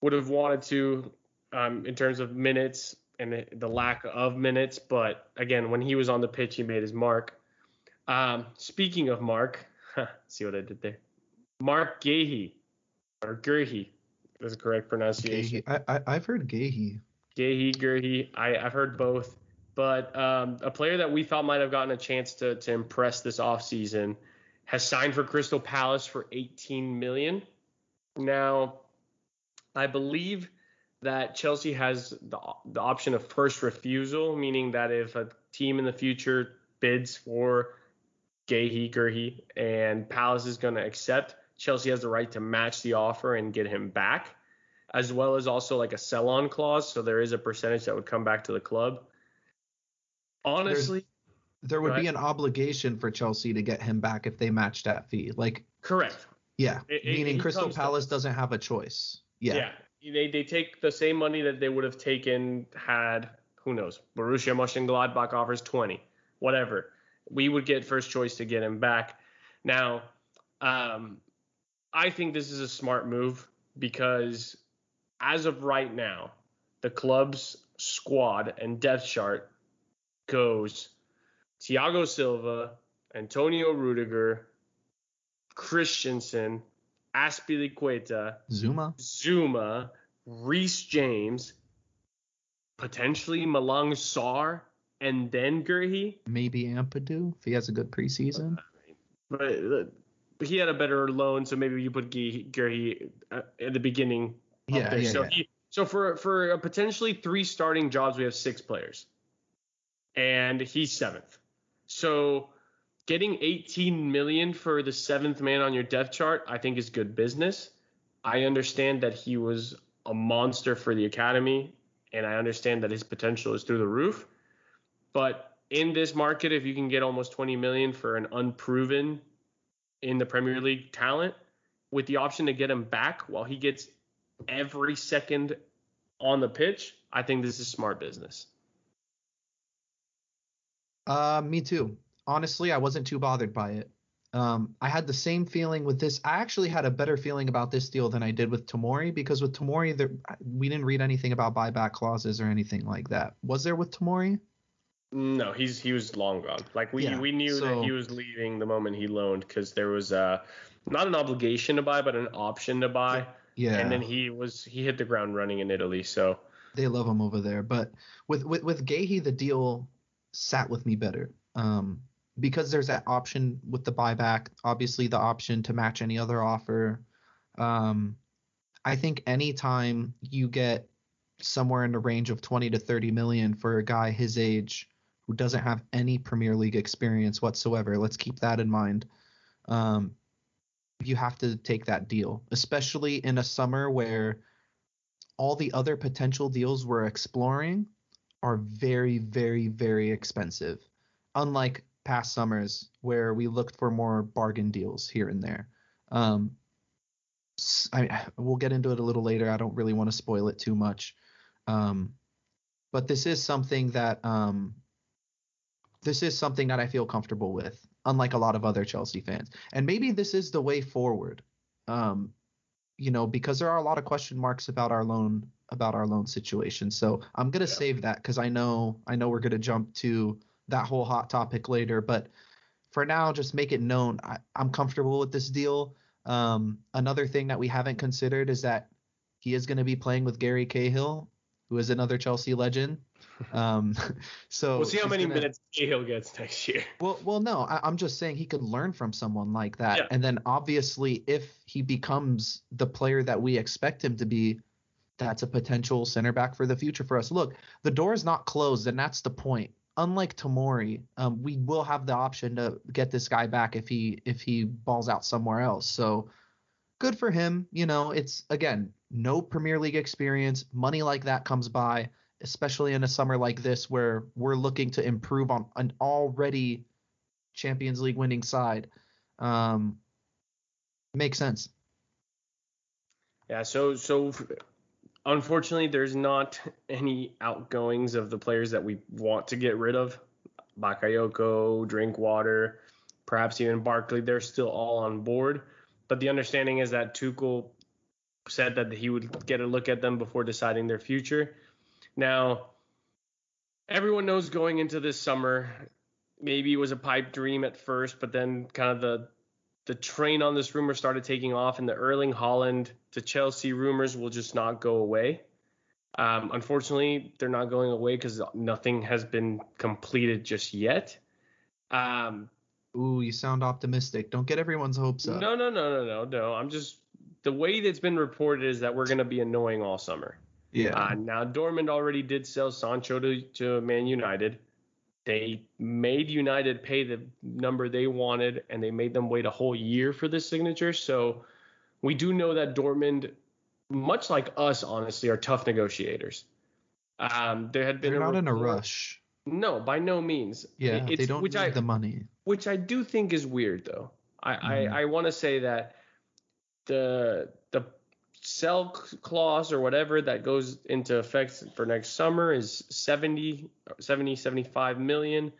would have wanted to, um, in terms of minutes and the, the lack of minutes. But again, when he was on the pitch, he made his mark. Um, speaking of Mark, see what I did there? Mark Gahey or Gurhey is the correct pronunciation. I, I I've heard Gahey. Gahey, Gurhey. I, I've heard both. But um, a player that we thought might have gotten a chance to, to impress this offseason has signed for Crystal Palace for 18 million. Now, I believe that Chelsea has the, the option of first refusal, meaning that if a team in the future bids for Gahey, Gurhey, and Palace is going to accept, Chelsea has the right to match the offer and get him back as well as also like a sell on clause. So there is a percentage that would come back to the club. Honestly, There would be an obligation for Chelsea to get him back if they match that fee. Like, correct. yeah, It- it- meaning Crystal comes to Palace doesn't have a choice. Yeah. Yeah. They, they take the same money that they would have taken had, who knows, Borussia Mönchengladbach offers 20, whatever. We would get first choice to get him back. Now, um, I think this is a smart move because as of right now, the club's squad and depth chart goes Thiago Silva, Antonio Rudiger, Christensen, Azpilicueta, Zouma. Zouma, Reece James, potentially Malang Sarr, and then Gurhey. Maybe Ampadu if he has a good preseason. But uh, he had a better loan, so maybe you put Gary Gurhey uh, at the beginning. Yeah, yeah, so yeah. He, so for for potentially three starting jobs, we have six players, and he's seventh. So getting 18 million for the seventh man on your depth chart, I think is good business. I understand that he was a monster for the academy, and I understand that his potential is through the roof. But in this market, if you can get almost 20 million for an unproven in the Premier League talent, with the option to get him back while he gets every second on the pitch, I think this is smart business. Uh, me too. Honestly, I wasn't too bothered by it. Um, I had the same feeling with this. I actually had a better feeling about this deal than I did with Tomori because with Tomori, there, we didn't read anything about buyback clauses or anything like that. Was there with Tomori? No, he's he was long gone. Like we Yeah, we knew so- that he was leaving the moment he loaned because there was uh not an obligation to buy, but an option to buy. Yeah. And then he was he hit the ground running in Italy. So they love him over there. But with with with Gahey, the deal sat with me better. Um, because there's that option with the buyback, obviously the option to match any other offer. Um, I think anytime you get somewhere in the range of 20 to 30 million for a guy his age who doesn't have any Premier League experience whatsoever, let's keep that in mind. Um, you have to take that deal, especially in a summer where all the other potential deals we're exploring are very, very, very expensive. Unlike past summers where we looked for more bargain deals here and there. Um, I, we'll get into it a little later. I don't really want to spoil it too much. Um, but this is something that um, this is something that I feel comfortable with, unlike a lot of other Chelsea fans. And maybe this is the way forward. Um, you know, because there are a lot of question marks about our loan about our loan situation. So I'm gonna Yeah. save that because I know I know we're gonna jump to that whole hot topic later. But for now, just make it known I, I'm comfortable with this deal. Um, another thing that we haven't considered is that he is going to be playing with Gary Cahill, who is another Chelsea legend. Um, so we'll see how many gonna- minutes Cahill gets next year. Well, well, no, I, I'm just saying he could learn from someone like that, Yeah. and then obviously, if he becomes the player that we expect him to be, that's a potential center back for the future for us. Look, the door is not closed, and that's the point. Unlike Tomori, um, we will have the option to get this guy back if he if he balls out somewhere else. So good for him. You know, it's again no Premier League experience. Money like that comes by, especially in a summer like this where we're looking to improve on an already Champions League winning side. Um, makes sense. Yeah, so so unfortunately, there's not any outgoings of the players that we want to get rid of. Bakayoko, Drinkwater, perhaps even Barkley. They're still all on board, but the understanding is that Tuchel said that he would get a look at them before deciding their future. Now, everyone knows going into this summer, maybe it was a pipe dream at first, but then kind of the the train on this rumor started taking off, and the Erling Haaland to Chelsea rumors will just not go away. Um, unfortunately, they're not going away because nothing has been completed just yet. Um, Ooh, you sound optimistic. Don't get everyone's hopes up. no, no, no, no, no, no. I'm just the way that's been reported is that we're going to be annoying all summer. Yeah. Uh, now Dortmund already did sell Sancho to, to Man United. They made United pay the number they wanted, and they made them wait a whole year for this signature. So we do know that Dortmund, much like us, honestly, are tough negotiators. Um, there had been They're not in a rush. No, by no means. Yeah, It's- they don't which need I, the money. which I do think is weird though. I Mhm. I, I want to say that the the sell clause or whatever that goes into effect for next summer is 70 70 75 million.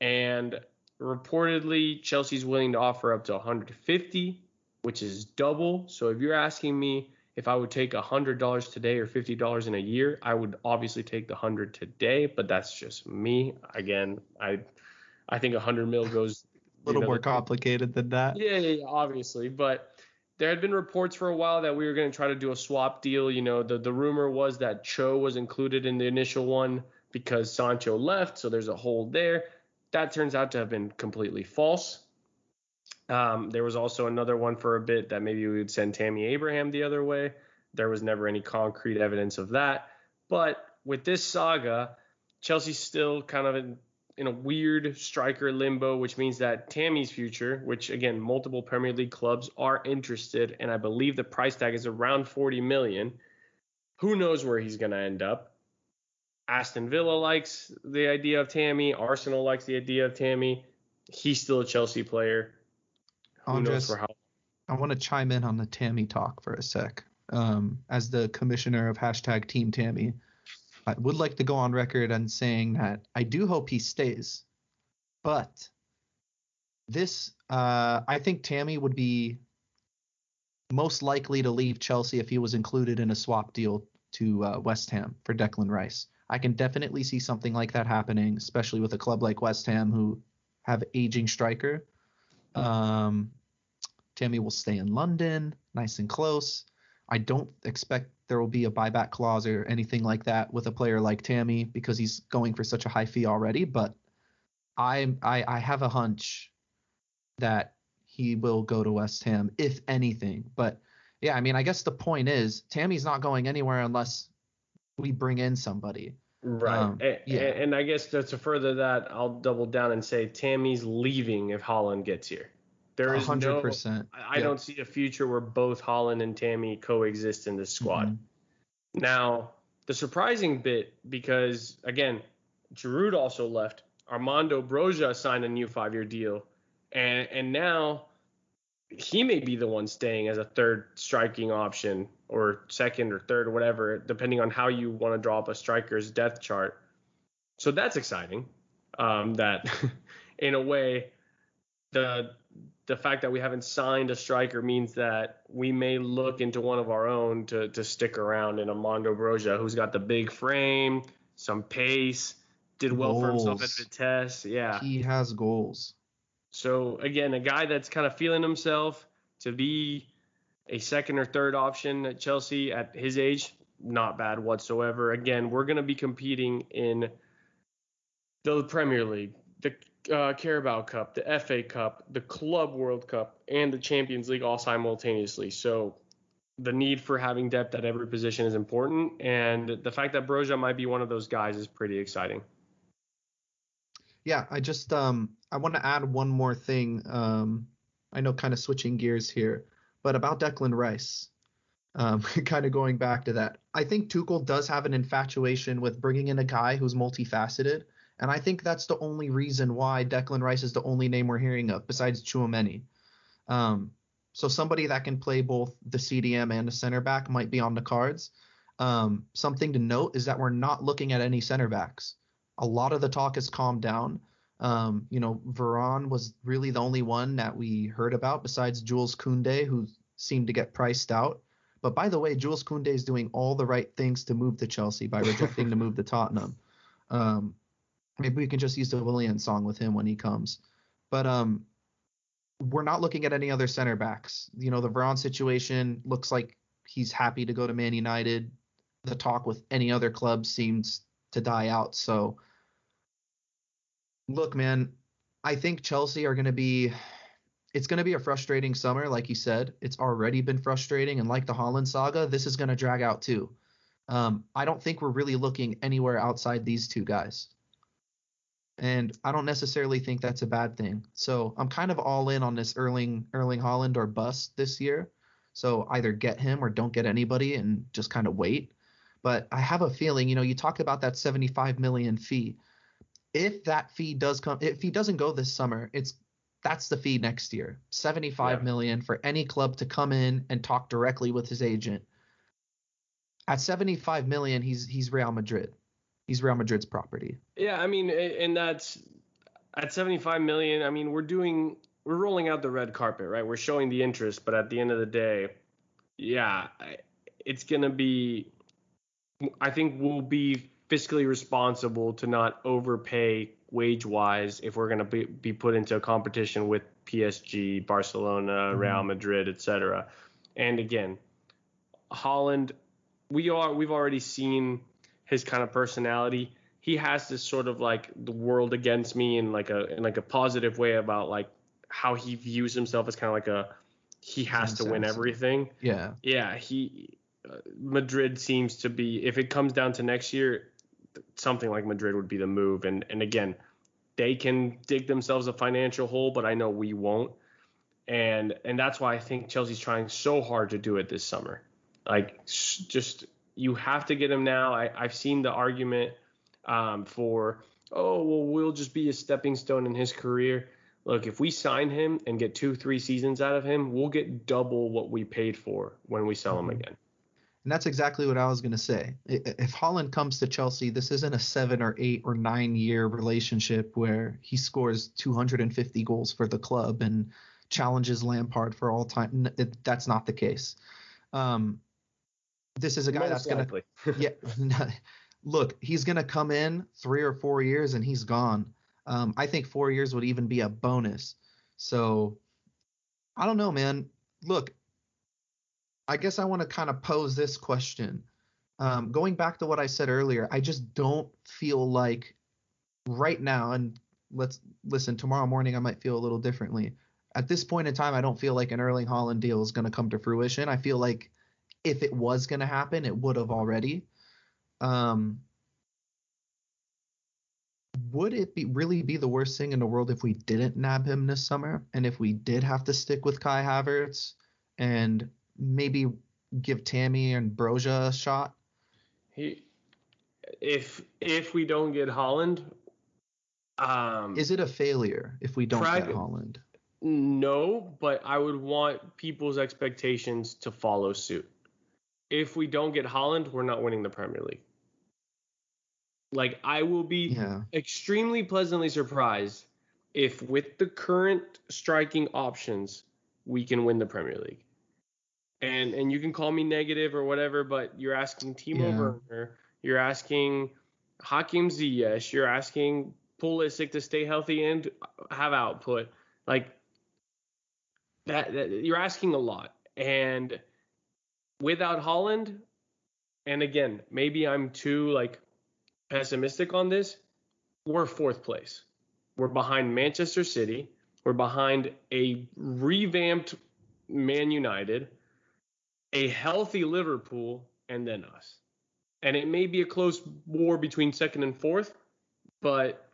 And reportedly Chelsea's willing to offer up to 150 which is double. So if you're asking me if I would take $100 today or $50 in a year I would obviously take the 100 today but that's just me. Again I I think 100 mil goes A little you know, more complicated than that. yeah, yeah, yeah, obviously, but there had been reports for a while that we were going to try to do a swap deal. You know, the the rumor was that Cho was included in the initial one because Sancho left, so there's a hole there. That turns out to have been completely false. Um, there was also another one for a bit that maybe we would send Tammy Abraham the other way. There was never any concrete evidence of that. But with this saga, Chelsea's still kind of in, in a weird striker limbo, which means that Tammy's future, which again multiple Premier League clubs are interested, and I believe the price tag is around 40 million. Who knows where he's going to end up? Aston Villa likes the idea of Tammy. Arsenal likes the idea of Tammy. He's still a Chelsea player. Who knows Andres, for how? I want to chime in on the Tammy talk for a sec. Um, as the commissioner of hashtag Team Tammy, I would like to go on record and saying that I do hope he stays, but this, uh, I think Tammy would be most likely to leave Chelsea if he was included in a swap deal to uh, West Ham for Declan Rice. I can definitely see something like that happening, especially with a club like West Ham who have aging striker. Um, Tammy will stay in London, nice and close. I don't expect there will be a buyback clause or anything like that with a player like Tammy because he's going for such a high fee already. But I I, I have a hunch that he will go to West Ham if anything. But yeah, I mean, I guess the point is Tammy's not going anywhere unless we bring in somebody. Right. Um, A- yeah. and I guess to further that, I'll double down and say Tammy's leaving if Haaland gets here. There is hundred no. percent. I I Yeah. don't see a future where both Haaland and Tammy coexist in this squad. Mhm. Now, the surprising bit, because again, Giroud also left. Armando Broja signed a new five-year deal, and and now he may be the one staying as a third striking option or second or third or whatever, depending on how you want to draw up a striker's death chart. So that's exciting. Um, that in a way, the the fact that we haven't signed a striker means that we may look into one of our own to to stick around in Armando Broja, who's got the big frame, some pace, did well for himself at Goals. Vitesse. Yeah. He has goals. So again, a guy that's kind of feeling himself to be a second or third option at Chelsea at his age, not bad whatsoever. Again, we're going to be competing in the Premier League, the uh, Carabao Cup, the FA Cup, the Club World Cup, and the Champions League all simultaneously. So the need for having depth at every position is important, and the fact that Broja might be one of those guys is pretty exciting. Yeah, I just um I want to add one more thing. Um, I know kind of switching gears here, but about Declan Rice. Um, kind of going back to that, I think Tuchel does have an infatuation with bringing in a guy who's multifaceted, and I think that's the only reason why Declan Rice is the only name we're hearing of besides Tchouameni. Um, so somebody that can play both the CDM and the center back might be on the cards. Um, something to note is that we're not looking at any center backs. A lot of the talk has calmed down. Um, you know, Varane was really the only one that we heard about besides Jules Koundé, who seemed to get priced out. But by the way, Jules Koundé is doing all the right things to move to Chelsea by rejecting to move to Tottenham. Um, maybe we can just use the Willian song with him when he comes. But um, we're not looking at any other center backs. You know, the Varane situation looks like he's happy to go to Man United. The talk with any other club seems to die out. So, look, man, I think Chelsea are going to be. It's going to be a frustrating summer, like you said. It's already been frustrating, and like the Haaland saga, this is going to drag out too. Um, I don't think we're really looking anywhere outside these two guys and I don't necessarily think that's a bad thing. So I'm kind of all in on this Erling Erling Haaland or bust this year. So either get him or don't get anybody and just kind of wait. But I have a feeling, you know, you talk about that 75 million fee. If that fee does come, if he doesn't go this summer, it's that's the fee next year. Seventy-five yeah. million for any club to come in and talk directly with his agent. At 75 million, he's he's Real Madrid he's Real Madrid's property. Yeah, I mean, and that's at 75 million. I mean, we're doing we're rolling out the red carpet, right? We're showing the interest, but at the end of the day, yeah, it's gonna be. I think we'll be fiscally responsible to not overpay wage wise if we're gonna be, be put into a competition with PSG, Barcelona, mm-hmm. Real Madrid, etc. And again, Haaland, we are we've already seen his kind of personality. He has this sort of like the world against me in like a in like a positive way about like how he views himself as kind of like a he has to win everything. Yeah. Yeah, he uh, Madrid seems to be if it comes down to next year something like Madrid would be the move and and again they can dig themselves a financial hole but I know we won't and and that's why I think Chelsea's trying so hard to do it this summer. Like just you have to get him now. I, have seen the argument um, for, oh, well, we'll just be a stepping stone in his career. Look, if we sign him and get two, three seasons out of him, we'll get double what we paid for when we sell him mm-hmm. again. And that's exactly what I was going to say. If Haaland comes to Chelsea, this isn't a seven or eight or nine year relationship where he scores 250 goals for the club and challenges Lampard for all time. That's not the case. Um, this is a guy Most that's going to yeah. Look, he's going to come in three or four years and he's gone. Um, I think four years would even be a bonus. So I don't know, man. Look, I guess I want to kind of pose this question. Um, going back to what I said earlier, I just don't feel like right now, and let's listen, tomorrow morning I might feel a little differently. At this point in time, I don't feel like an Erling Haaland deal is going to come to fruition. I feel like if it was going to happen, it would have already. Um, would it be really be the worst thing in the world if we didn't nab him this summer, and if we did have to stick with Kai Havertz and maybe give Tammy and Broja a shot? He, if if we don't get Haaland, um, is it a failure if we don't get Haaland? No, but I would want people's expectations to follow suit if we don't get Haaland, we're not winning the Premier League. Like I will be yeah. extremely pleasantly surprised if with the current striking options we can win the Premier League. And and you can call me negative or whatever, but you're asking Timo yeah. Werner, you're asking Hakim Ziyech, you're asking Pulisic to stay healthy and have output. Like that, that you're asking a lot. And without Haaland, and again, maybe I'm too like pessimistic on this. We're fourth place. We're behind Manchester City. We're behind a revamped Man United, a healthy Liverpool, and then us. And it may be a close war between second and fourth, but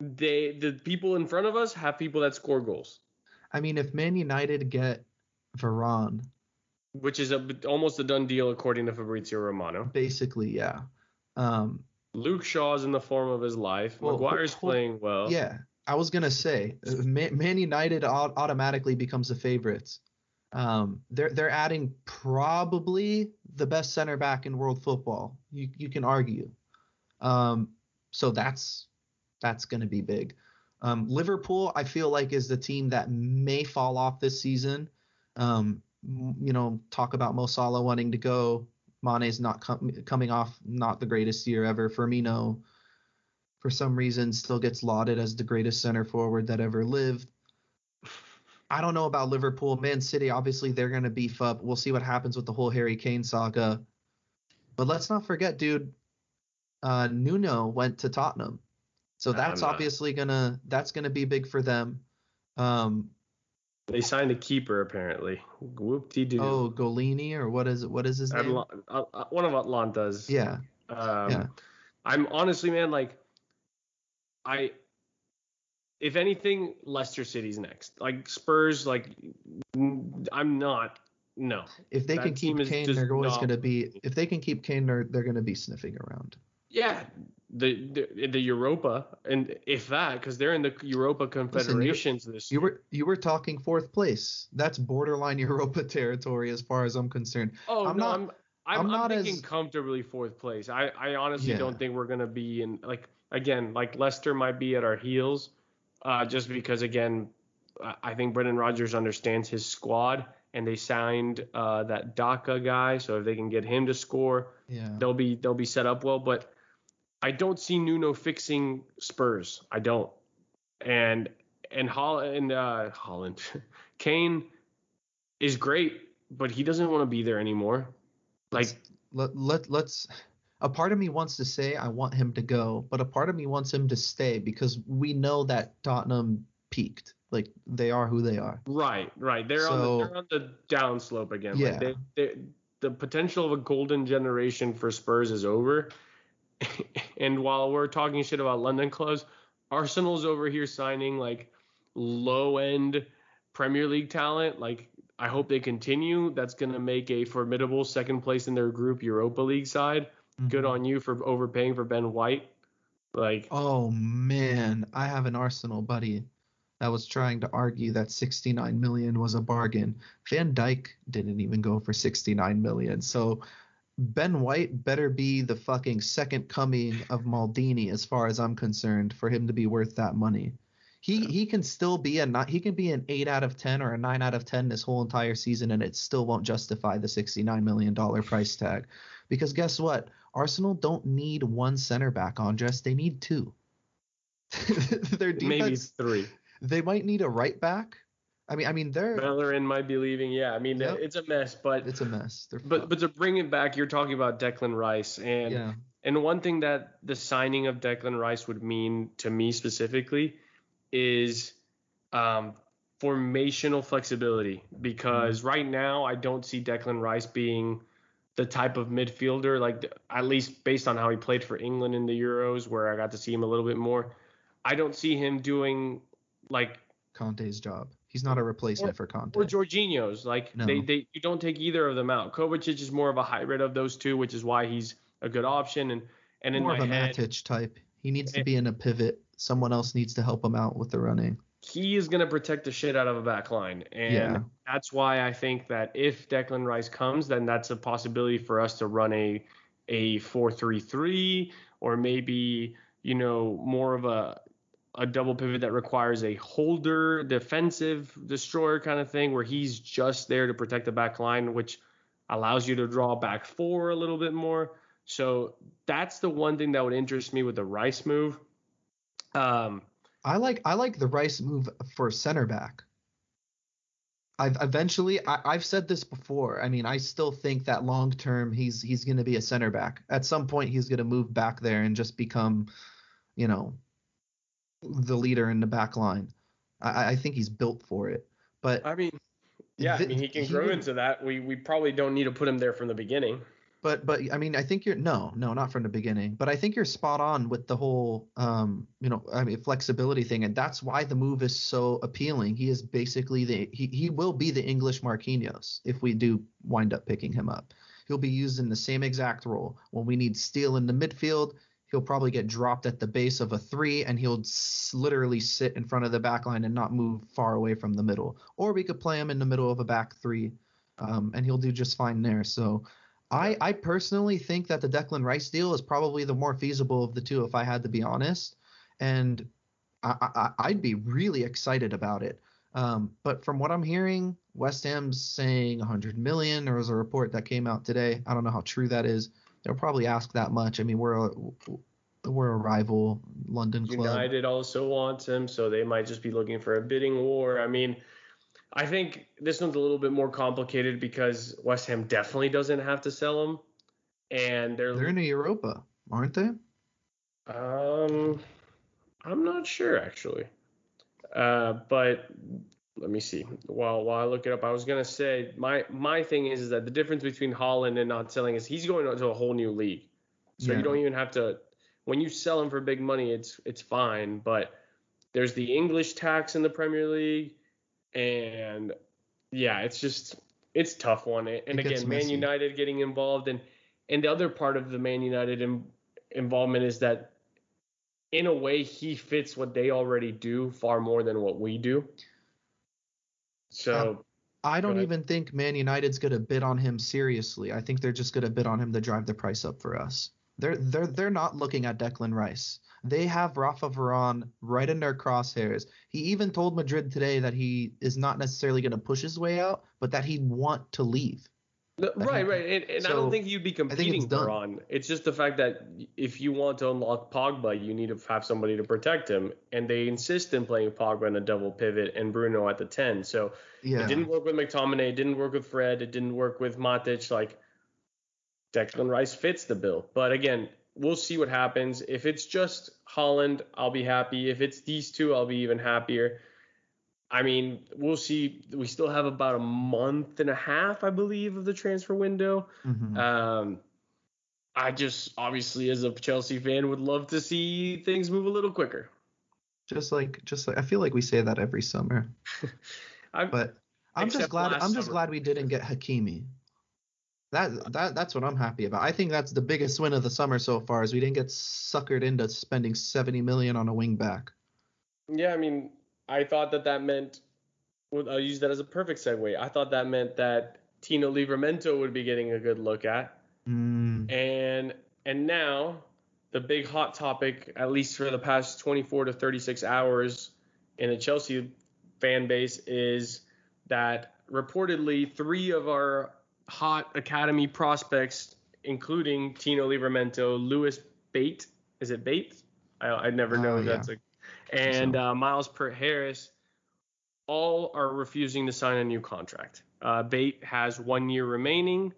they the people in front of us have people that score goals, I mean, if Man United get Varane, which is a, almost a done deal according to Fabrizio Romano. basically, yeah. Um, Luke Shaw's in the form of his life. Well, Maguire's hold- playing well. Yeah, I was gonna say Man, Man United automatically becomes the favorites. Um, they're they're adding probably the best center back in world football. You you can argue. Um, so that's that's gonna be big. Um, Liverpool, I feel like, is the team that may fall off this season. Um, you know, talk about Mo Salah wanting to go. Mane's not com- coming off not the greatest year ever. Firmino, for some reason, still gets lauded as the greatest center forward that ever lived. I don't know about Liverpool. Man City, obviously, they're going to beef up. We'll see what happens with the whole Harry Kane saga. But let's not forget, dude, uh, Nuno went to Tottenham. So that's obviously gonna that's gonna be big for them. Um, They signed a keeper apparently. Whoop de doo. oh, Gollini or what is it? What is his name? uh, one of Atalanta's. Yeah, Um, yeah. I'm honestly, man, like, I, if anything, Leicester City's next. Like Spurs, like, I'm not. No. If they That can keep Kane, they're always gonna be. If they can keep Kane, they're they're gonna be sniffing around. Yeah. The, the the Europa and if that because they're in the Europa Confederations this You year. were you were talking fourth place. That's borderline Europa territory as far as I'm concerned. Oh I'm no, not- I'm I'm, I'm not thinking as- comfortably fourth place. I I honestly Yeah. don't think we're gonna be in like again like Leicester might be at our heels, uh, just because again I- I think Brendan Rodgers understands his squad and they signed uh, that Daka guy, so if they can get him to score, Yeah. they'll be they'll be set up well. But I don't see Nuno fixing Spurs. I don't. And and Haaland uh, Haaland Kane is great, but he doesn't want to be there anymore. Like let, let let's a part of me wants to say I want him to go, but a part of me wants him to stay because we know that Tottenham peaked. Like they are who they are. right, right. They're on the they're on the downslope again. Yeah. Like they, they, the potential of a golden generation for Spurs is over. And while we're talking shit about London clubs, Arsenal's over here signing like low end Premier League talent. Like I hope they continue. That's gonna make a formidable second place in their group Europa League side. Good Mhm. on you for overpaying for Ben White. Like Oh man, I have an Arsenal buddy that was trying to argue that 69 million was a bargain. Van Dijk didn't even go for 69 million. So Ben White better be the fucking second coming of Maldini as far as I'm concerned for him to be worth that money. He he can still be a ni- he can be an 8 out of 10 or a 9 out of 10 this whole entire season and it still won't justify the 69 million dollar price tag. Because guess what? Arsenal don't need one center back, Andres. They need two. Their defense, maybe three. they might need a right back. I mean, I mean, they're Bellerin might be leaving. Yeah, I mean Yep. it's a mess, but it's a mess. They're but but to bring it back, you're talking about Declan Rice, and yeah, and one thing that the signing of Declan Rice would mean to me specifically is um, formational flexibility. Because right now, I don't see Declan Rice being the type of midfielder, like at least based on how he played for England in the Euros, where I got to see him a little bit more. I don't see him doing like Kante's job. He's not a replacement for Kante. or Jorginho's. Like No. they, they you don't take either of them out. Kovacic is more of a hybrid of those two, which is why he's a good option. And and in More my of a head, Matic type. He needs to Eh. be in a pivot. Someone else needs to help him out with the running. he is gonna protect the shit out of a back line. And Yeah. that's why I think that if Declan Rice comes, then that's a possibility for us to run a a four three three or maybe, you know, more of a a double pivot that requires a holder, defensive destroyer kind of thing, where he's just there to protect the back line, which allows you to draw back four a little bit more. So that's the one thing that would interest me with the Rice move. Um, I like I like the Rice move for center back. I've eventually I, I've said this before. I mean, I still think that long term he's he's going to be a center back. At some point, he's going to move back there and just become, you know, the leader in the back line. I, I think he's built for it. But I mean, yeah, I mean he can grow into that. We we probably don't need to put him there from the beginning. But but I mean I think you're no no not from the beginning. But I think you're spot on with the whole um you know I mean flexibility thing, and that's why the move is so appealing. He is basically the he he will be the English Marquinhos if we do wind up picking him up. He'll be used in the same exact role when we need steel in the midfield he'll probably get dropped at the base of a three and he'll s- literally sit in front of the back line and not move far away from the middle. Or we could play him in the middle of a back three um, and he'll do just fine there. So I, I personally think that the Declan Rice deal is probably the more feasible of the two, if I had to be honest. And I, I, would be really excited about it. Um, but from what I'm hearing, West Ham's saying 100 million. There was a report that came out today. I don't know how true that is they'll probably ask that much. I mean, we're a, we're a rival London club. United also wants him, so they might just be looking for a bidding war. I mean, I think this one's a little bit more complicated because West Ham definitely doesn't have to sell him, and they're they're in the Europa, aren't they? Um, I'm not sure actually, uh, but let me see. While while I look it up, I was gonna say my my thing is, is that the difference between Haaland and not selling is he's going to a whole new league, so yeah. you don't even have to. When you sell him for big money, it's it's fine, but there's the English tax in the Premier League, and yeah, it's just it's tough one. And it again, Man United getting involved, and and the other part of the Man United in, involvement is that in a way he fits what they already do far more than what we do. So um, I don't even think Man United's gonna bid on him seriously. I think they're just gonna bid on him to drive the price up for us. They're they're they're not looking at Declan Rice. They have Rafa Varane right in their crosshairs. He even told Madrid today that he is not necessarily going to push his way out, but that he'd want to leave. No, right, right, and, and so, I don't think you'd be competing for on. It's just the fact that if you want to unlock Pogba, you need to have somebody to protect him, and they insist in playing Pogba in a double pivot and Bruno at the ten. So yeah. it didn't work with McTominay, it didn't work with Fred, it didn't work with Matic. Like Declan Rice fits the bill, but again, we'll see what happens. If it's just Haaland, I'll be happy. If it's these two, I'll be even happier. I mean, we'll see. We still have about a month and a half, I believe, of the transfer window. Mm-hmm. Um, I just obviously, as a Chelsea fan, would love to see things move a little quicker. Just like, just like, I feel like we say that every summer. but I'm just glad. I'm just summer. glad we didn't get Hakimi. That that that's what I'm happy about. I think that's the biggest win of the summer so far, is we didn't get suckered into spending 70 million on a wing back. Yeah, I mean, I thought that that meant, I'll use that as a perfect segue. I thought that meant that Tino Livramento would be getting a good look at. Mm. And and now the big hot topic, at least for the past 24 to 36 hours in the Chelsea fan base, is that reportedly three of our hot academy prospects, including Tino Livramento, Lewis Bate, is it Bate? I, I never know oh, yeah. that's a and uh, Myles Peart-Harris all are refusing to sign a new contract. Uh, Bate has one year remaining,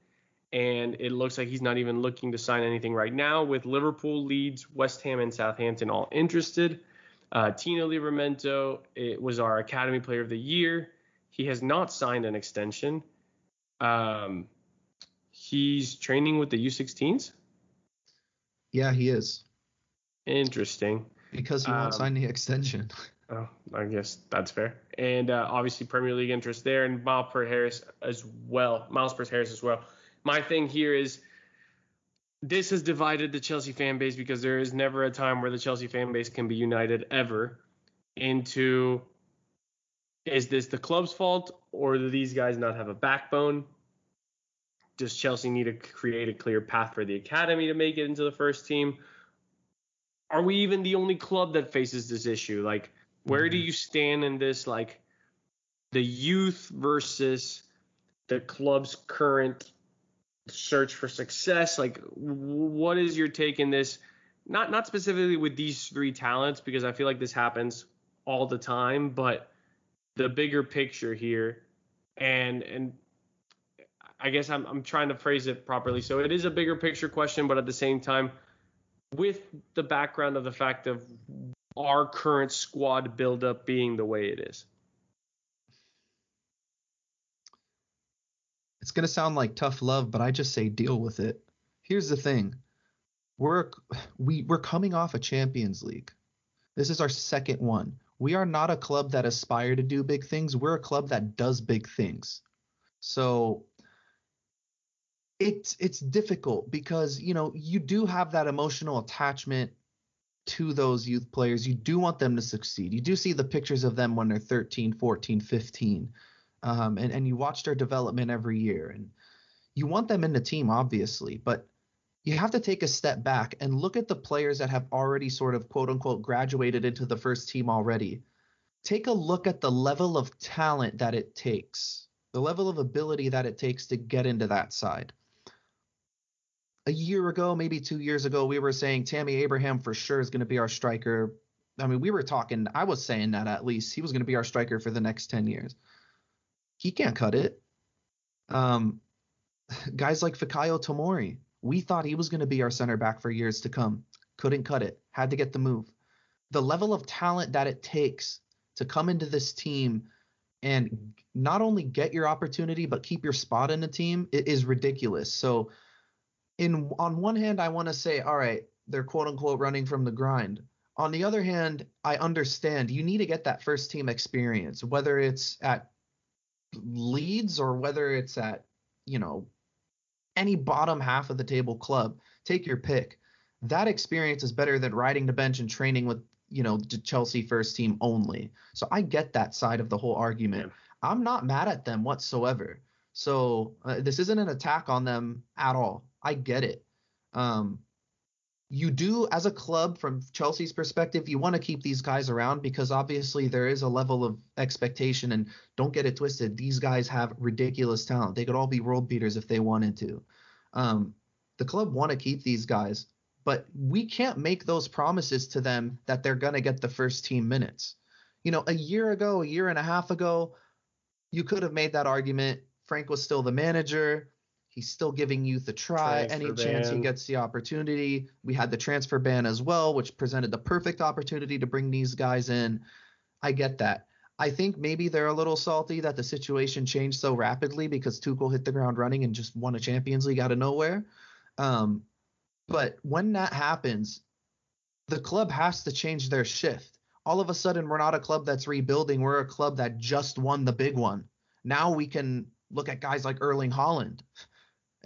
and it looks like he's not even looking to sign anything right now. With Liverpool, Leeds, West Ham, and Southampton all interested. Uh, Tino Livramento it was our Academy Player of the Year. He has not signed an extension. Um, he's training with the U16s. Yeah, he is. Interesting because he won't um, sign the extension. Oh, I guess that's fair. And uh, obviously Premier League interest there, and Myles Peart-Harris as well. Myles Peart-Harris as well. My thing here is this has divided the Chelsea fan base because there is never a time where the Chelsea fan base can be united ever into is this the club's fault or do these guys not have a backbone? Does Chelsea need to create a clear path for the academy to make it into the first team? Are we even the only club that faces this issue? Like, where mm-hmm. do you stand in this? Like, the youth versus the club's current search for success. Like, what is your take in this? Not not specifically with these three talents, because I feel like this happens all the time, but the bigger picture here and and I guess I'm I'm trying to phrase it properly. So it is a bigger picture question, but at the same time, with the background of the fact of our current squad buildup being the way it is. It's gonna sound like tough love, but I just say deal with it. Here's the thing. We're we we're coming off a Champions League. This is our second one. We are not a club that aspire to do big things. We're a club that does big things. So it's it's difficult because you know you do have that emotional attachment to those youth players. You do want them to succeed. You do see the pictures of them when they're 13 14 15 um, and, and you watch their development every year and you want them in the team obviously but you have to take a step back and look at the players that have already sort of quote unquote graduated into the first team already. Take a look at the level of talent that it takes the level of ability that it takes to get into that side a year ago, maybe two years ago, we were saying Tammy Abraham for sure is going to be our striker. I mean, we were talking, I was saying that at least. He was going to be our striker for the next 10 years. He can't cut it. Um, guys like Fikayo Tomori, we thought he was going to be our center back for years to come. Couldn't cut it. Had to get the move. The level of talent that it takes to come into this team and not only get your opportunity but keep your spot in the team is ridiculous. So in on one hand, I want to say, all right, they're quote unquote running from the grind. On the other hand, I understand you need to get that first team experience, whether it's at Leeds or whether it's at, you know, any bottom half of the table club. Take your pick. That experience is better than riding the bench and training with, you know, the Chelsea first team only. So I get that side of the whole argument. Yeah. I'm not mad at them whatsoever. So uh, this isn't an attack on them at all. I get it. Um, you do, as a club, from Chelsea's perspective, you want to keep these guys around because obviously there is a level of expectation. And don't get it twisted, these guys have ridiculous talent. They could all be world beaters if they wanted to. Um, the club want to keep these guys, but we can't make those promises to them that they're going to get the first team minutes. You know, a year ago, a year and a half ago, you could have made that argument. Frank was still the manager. He's still giving youth a try transfer any ban. chance he gets the opportunity. We had the transfer ban as well, which presented the perfect opportunity to bring these guys in. I get that. I think maybe they're a little salty that the situation changed so rapidly because Tuchel hit the ground running and just won a Champions League out of nowhere. Um, but when that happens, the club has to change their shift. All of a sudden, we're not a club that's rebuilding. We're a club that just won the big one. Now we can look at guys like Erling Haaland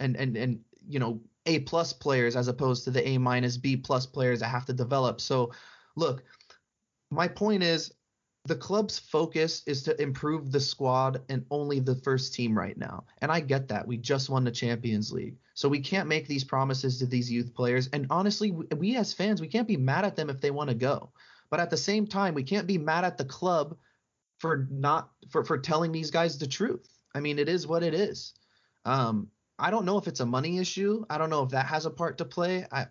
and and and you know A plus players as opposed to the A minus B plus players that have to develop. So look, my point is the club's focus is to improve the squad and only the first team right now. And I get that. We just won the Champions League. So we can't make these promises to these youth players. And honestly, we as fans, we can't be mad at them if they want to go. But at the same time, we can't be mad at the club for not for for telling these guys the truth. I mean, it is what it is. Um, I don't know if it's a money issue. I don't know if that has a part to play. I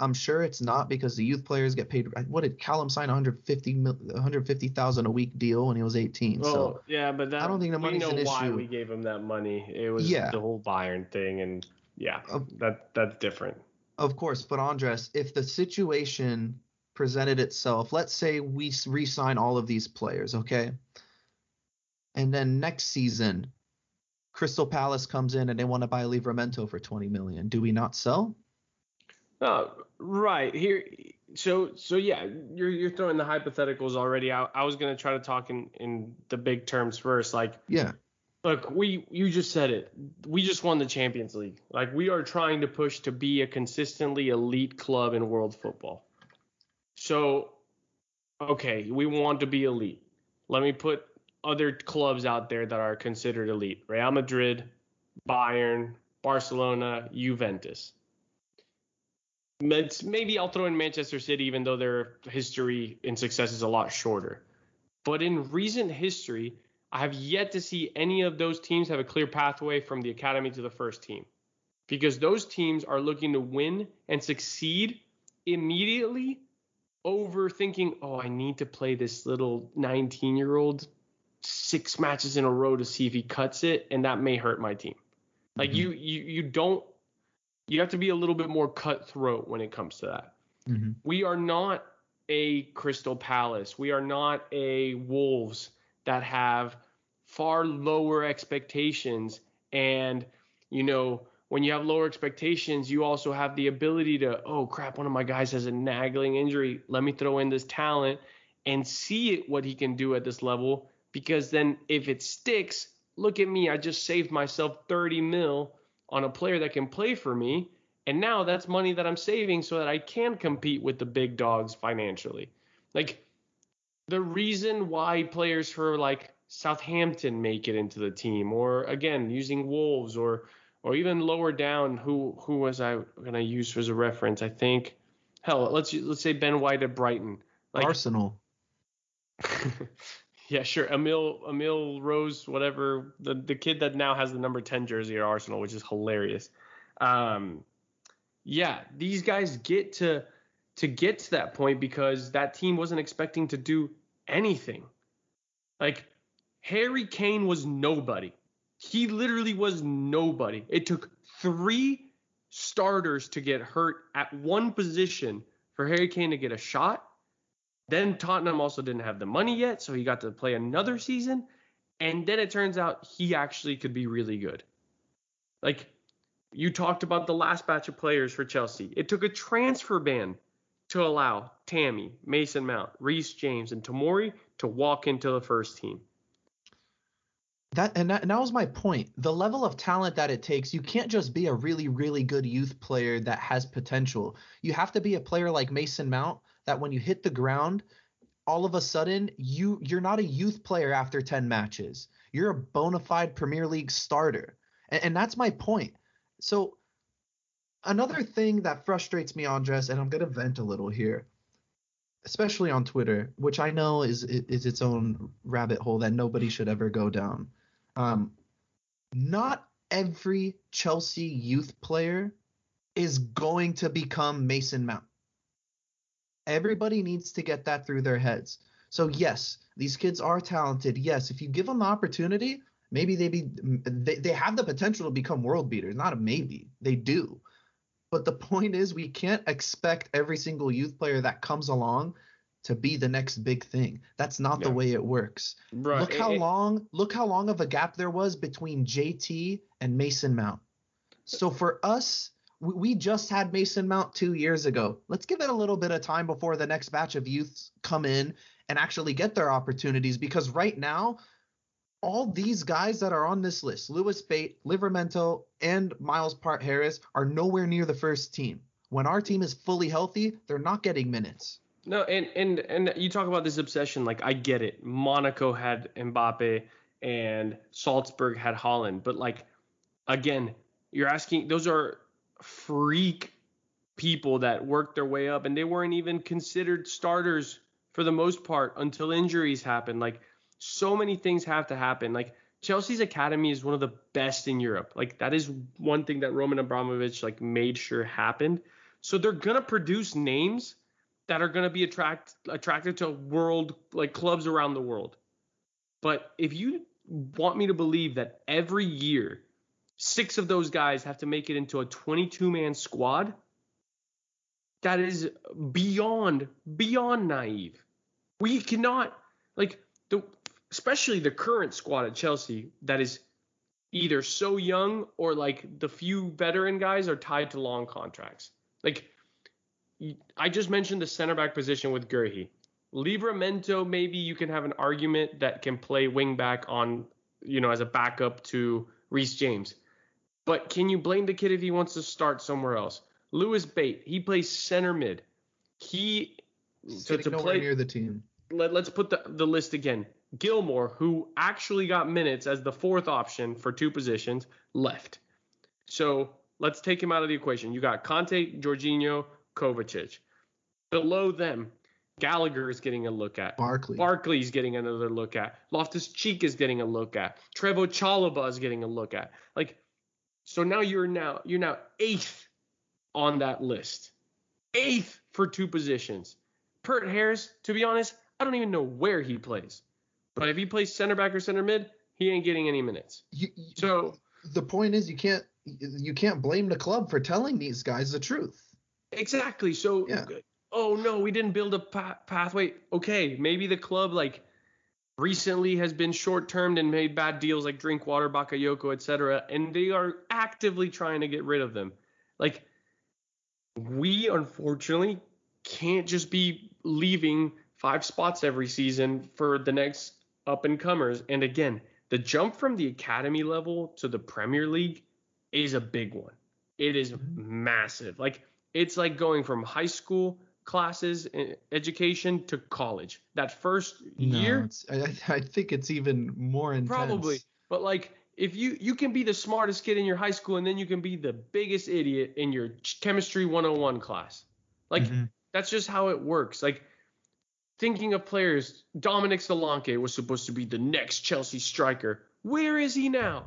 I'm sure it's not because the youth players get paid. What did Callum sign 150 150,000 a week deal when he was 18? Well, so yeah, but that, I don't think the money's an issue. We know why we gave him that money. It was yeah. the whole Bayern thing, and yeah, that that's different. Of course, but Andres, if the situation presented itself, let's say we re-sign all of these players, okay, and then next season Crystal Palace comes in and they want to buy Livramento for 20 million. Do we not sell? Uh, right here. So so yeah, you're you're throwing the hypotheticals already. I, I was gonna try to talk in in the big terms first. Like yeah, look, we you just said it. We just won the Champions League. Like we are trying to push to be a consistently elite club in world football. So okay, we want to be elite. Let me put other clubs out there that are considered elite Real Madrid, Bayern, Barcelona, Juventus. maybe I'll throw in Manchester City, even though their history and success is a lot shorter. But in recent history, I have yet to see any of those teams have a clear pathway from the academy to the first team. Because those teams are looking to win and succeed immediately over thinking, oh, I need to play this little 19 year old six matches in a row to see if he cuts it, and that may hurt my team. Like Mhm. you, you, you don't. You have to be a little bit more cutthroat when it comes to that. Mhm. We are not a Crystal Palace. We are not a Wolves that have far lower expectations. And, you know, when you have lower expectations, you also have the ability to, oh crap, one of my guys has a nagging injury. Let me throw in this talent and see it, what he can do at this level. Because then if it sticks, look at me. I just saved myself 30 mil on a player that can play for me. And now that's money that I'm saving so that I can compete with the big dogs financially. Like the reason why players for like Southampton make it into the team, or again using Wolves, or or even lower down, who who was I gonna use as a reference? I think, hell, let's let's say Ben White at Brighton. Like, Arsenal. yeah, sure. Emil Emil Rose, whatever the the kid that now has the number ten jersey at Arsenal, which is hilarious. Um, yeah, these guys get to to get to that point because that team wasn't expecting to do anything. Like Harry Kane was nobody. He literally was nobody. It took three starters to get hurt at one position for Harry Kane to get a shot. Then Tottenham also didn't have the money yet, so he got to play another season. And then it turns out he actually could be really good. Like you talked about the last batch of players for Chelsea. It took a transfer ban to allow Tammy, Mason Mount, Reece James, and Tomori to walk into the first team. That and, that and that was my point. The level of talent that it takes, you can't just be a really, really good youth player that has potential. You have to be a player like Mason Mount that when you hit the ground, all of a sudden you you're not a youth player after 10 matches. You're a bona fide Premier League starter. And, and that's my point. So another thing that frustrates me, Andres, and I'm gonna vent a little here, especially on Twitter, which I know is is its own rabbit hole that nobody should ever go down. Um, not every Chelsea youth player is going to become Mason Mount. Everybody needs to get that through their heads. So yes, these kids are talented. Yes, if you give them the opportunity, maybe they be they, they have the potential to become world beaters. Not a maybe, they do. But the point is, we can't expect every single youth player that comes along to be the next big thing. That's not the way it works. Right. Look how it- long look how long of a gap there was between JT and Mason Mount. So for us, we, just had Mason Mount 2 years ago. Let's give it a little bit of time before the next batch of youths come in and actually get their opportunities because right now all these guys that are on this list, Lewis Bate, Livramento, and Myles Peart-Harris, are nowhere near the first team. When our team is fully healthy, they're not getting minutes. No, and and and you talk about this obsession. Like I get it. Monaco had Mbappe and Salzburg had Haaland, but like again, you're asking. Those are freak people that worked their way up, and they weren't even considered starters for the most part until injuries happened. Like so many things have to happen. Like Chelsea's academy is one of the best in Europe. Like that is one thing that Roman Abramovich like made sure happened. So they're gonna produce names that are going to be attract attracted to world like clubs around the world. But if you want me to believe that every year six of those guys have to make it into a 22 man squad, that is beyond beyond naive. We cannot like the especially the current squad at Chelsea that is either so young or like the few veteran guys are tied to long contracts. Like I just mentioned the center back position with Guehi. Livramento, maybe you can have an argument that can play wing back on, you know, as a backup to Reece James. But can you blame the kid if he wants to start somewhere else? Lewis Bate, he plays center mid. He to, to play near the team. let, let's put the, the list again. Gilmour, who actually got minutes as the fourth option for two positions, left. So let's take him out of the equation. You got Kante, Jorginho, Kovacic. Below them, Gallagher is getting a look at. Barkley. Barkley's getting another look at. Loftus Cheek is getting a look at. Trevoh Chalobah is getting a look at. Like, so now you're now you're now eighth on that list. Eighth for two positions. Peart-Harris, to be honest, I don't even know where he plays. But if he plays center back or center mid, he ain't getting any minutes. You, you, So the point is, you can't you can't blame the club for telling these guys the truth. exactly. So Yeah. oh no, we didn't build a pa- pathway. Okay, maybe the club like recently has been short termed and made bad deals like Drinkwater, Bakayoko, etc. And they are actively trying to get rid of them. Like we unfortunately can't just be leaving five spots every season for the next up and comers. And again, the jump from the academy level to the Premier League is a big one. It is massive. Like it's like going from high school classes education to college. That first No, year I, I think it's even more intense. Probably. But like if you you can be the smartest kid in your high school and then you can be the biggest idiot in your chemistry 101 class. Like Mhm. that's just how it works. Like thinking of players, Dominic Solanke was supposed to be the next Chelsea striker. Where is he now?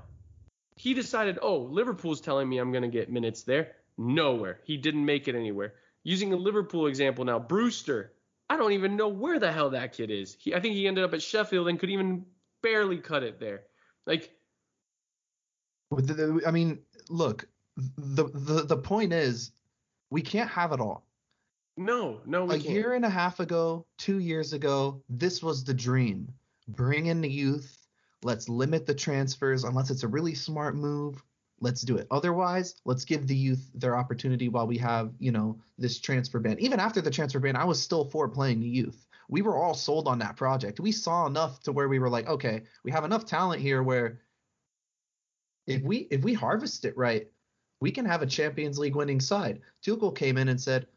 He decided, "Oh, Liverpool's telling me I'm going to get minutes there." Nowhere. He didn't make it anywhere. Using a Liverpool example now, Brewster. I don't even know where the hell that kid is. He, I think he ended up at Sheffield and could even barely cut it there. Like the- the- I mean, look, the, the the point is, we can't have it all. no, no, we a can't. year and a half ago, two years ago, this was the dream. Bring in the youth. Let's limit the transfers unless it's a really smart move. Let's do it. Otherwise, let's give the youth their opportunity while we have, you know, this transfer ban. Even after the transfer ban, I was still for playing the youth. We were all sold on that project. We saw enough to where we were like, okay, we have enough talent here where if we if we harvest it right, we can have a Champions League winning side. Tuchel came in and said,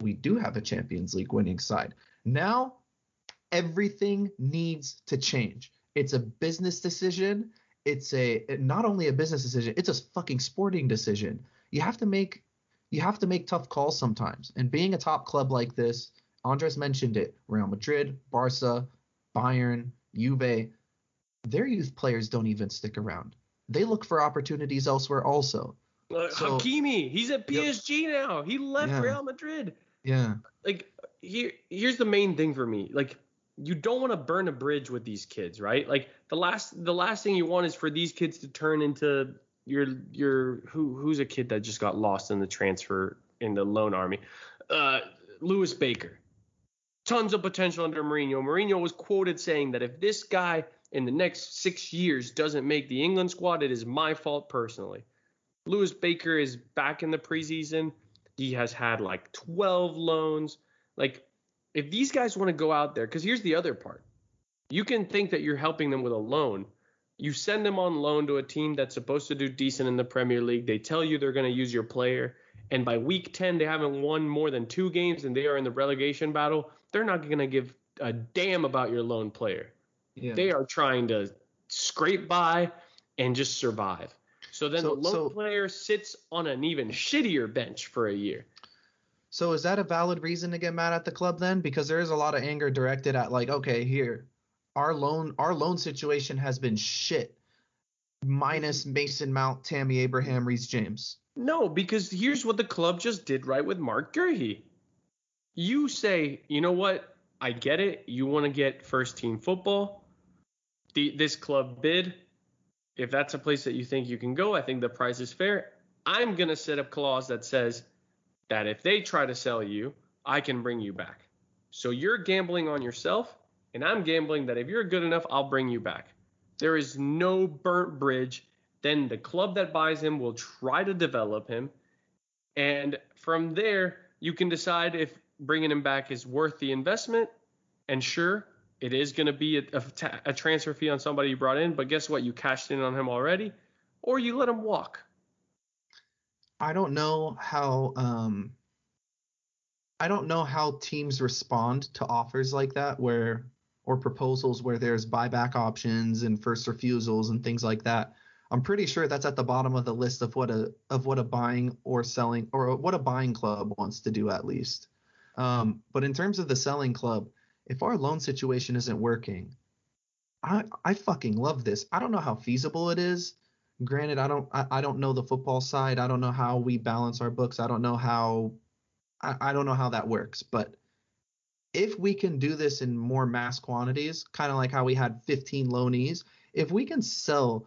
we do have a Champions League winning side. Now, everything needs to change. It's a business decision. It's a not only a business decision, it's a fucking sporting decision. You have to make you have to make tough calls sometimes. And being a top club like this, Andres mentioned it, Real Madrid, Barca, Bayern, Juve, their youth players don't even stick around. They look for opportunities elsewhere also. Uh, so- Hakimi, he's at Yep. PSG now. He left Yeah. Real Madrid. Yeah. like here here's the main thing for me like you don't want to burn a bridge with these kids right? Like the last the last thing you want is for these kids to turn into your your who who's a kid that just got lost in the transfer in the loan army? Uh Lewis Baker. Tons of potential under Mourinho. Mourinho was quoted saying that if this guy in the next 6 years doesn't make the England squad it is my fault personally. Lewis Baker is back in the preseason. He has had like 12 loans. Like, if these guys want to go out there, because here's the other part you can think that you're helping them with a loan. You send them on loan to a team that's supposed to do decent in the Premier League. They tell you they're going to use your player. And by week 10, they haven't won more than two games and they are in the relegation battle. They're not going to give a damn about your loan player. Yeah. They are trying to scrape by and just survive. So then So- the loan so- player sits on an even shittier bench for a year. So is that a valid reason to get mad at the club then? Because there is a lot of anger directed at like, okay, here, our loan our loan situation has been shit. Minus Mason Mount, Tammy Abraham, Reece James. No, because here's what the club just did right with Marc Guehi. You say, you know what? I get it. You want to get first team football. The, this club bid. If that's a place that you think you can go, I think the price is fair. I'm going to set up clause that says that if they try to sell you, I can bring you back. So you're gambling on yourself, and I'm gambling that if you're good enough, I'll bring you back. There is no burnt bridge. Then the club that buys him will try to develop him. And from there, you can decide if bringing him back is worth the investment. And sure, it is going to be a, a, ta- a transfer fee on somebody you brought in, but guess what? You cashed in on him already, or you let him walk. I don't know how um I don't know how teams respond to offers like that where or proposals where there's buyback options and first refusals and things like that. I'm pretty sure that's at the bottom of the list of what a of what a buying or selling or what a buying club wants to do at least. Um, but in terms of the selling club, if our loan situation isn't working, I I fucking love this. I don't know how feasible it is granted i don't I, I don't know the football side i don't know how we balance our books i don't know how i, I don't know how that works but if we can do this in more mass quantities, kind of like how we had 15 loanees, if we can sell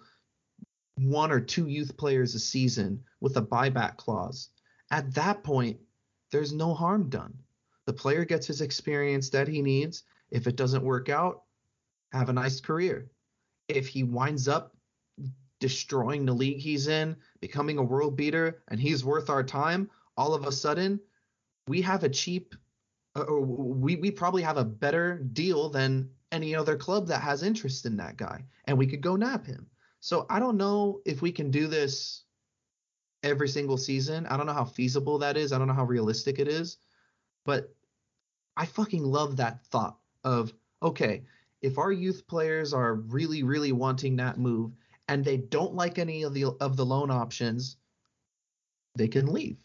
one or two youth players a season with a buyback clause, at that point, there's no harm done. The player gets his experience that he needs. If it doesn't work out, have a nice career. If he winds up destroying the league he's in, becoming a world beater, and he's worth our time, all of a sudden, we have a cheap, uh, we, we probably have a better deal than any other club that has interest in that guy, and we could go nab him. So I don't know if we can do this every single season. I don't know how feasible that is. I don't know how realistic it is, but I fucking love that thought of okay, if our youth players are really really wanting that move and they don't like any of the of the loan options, they can leave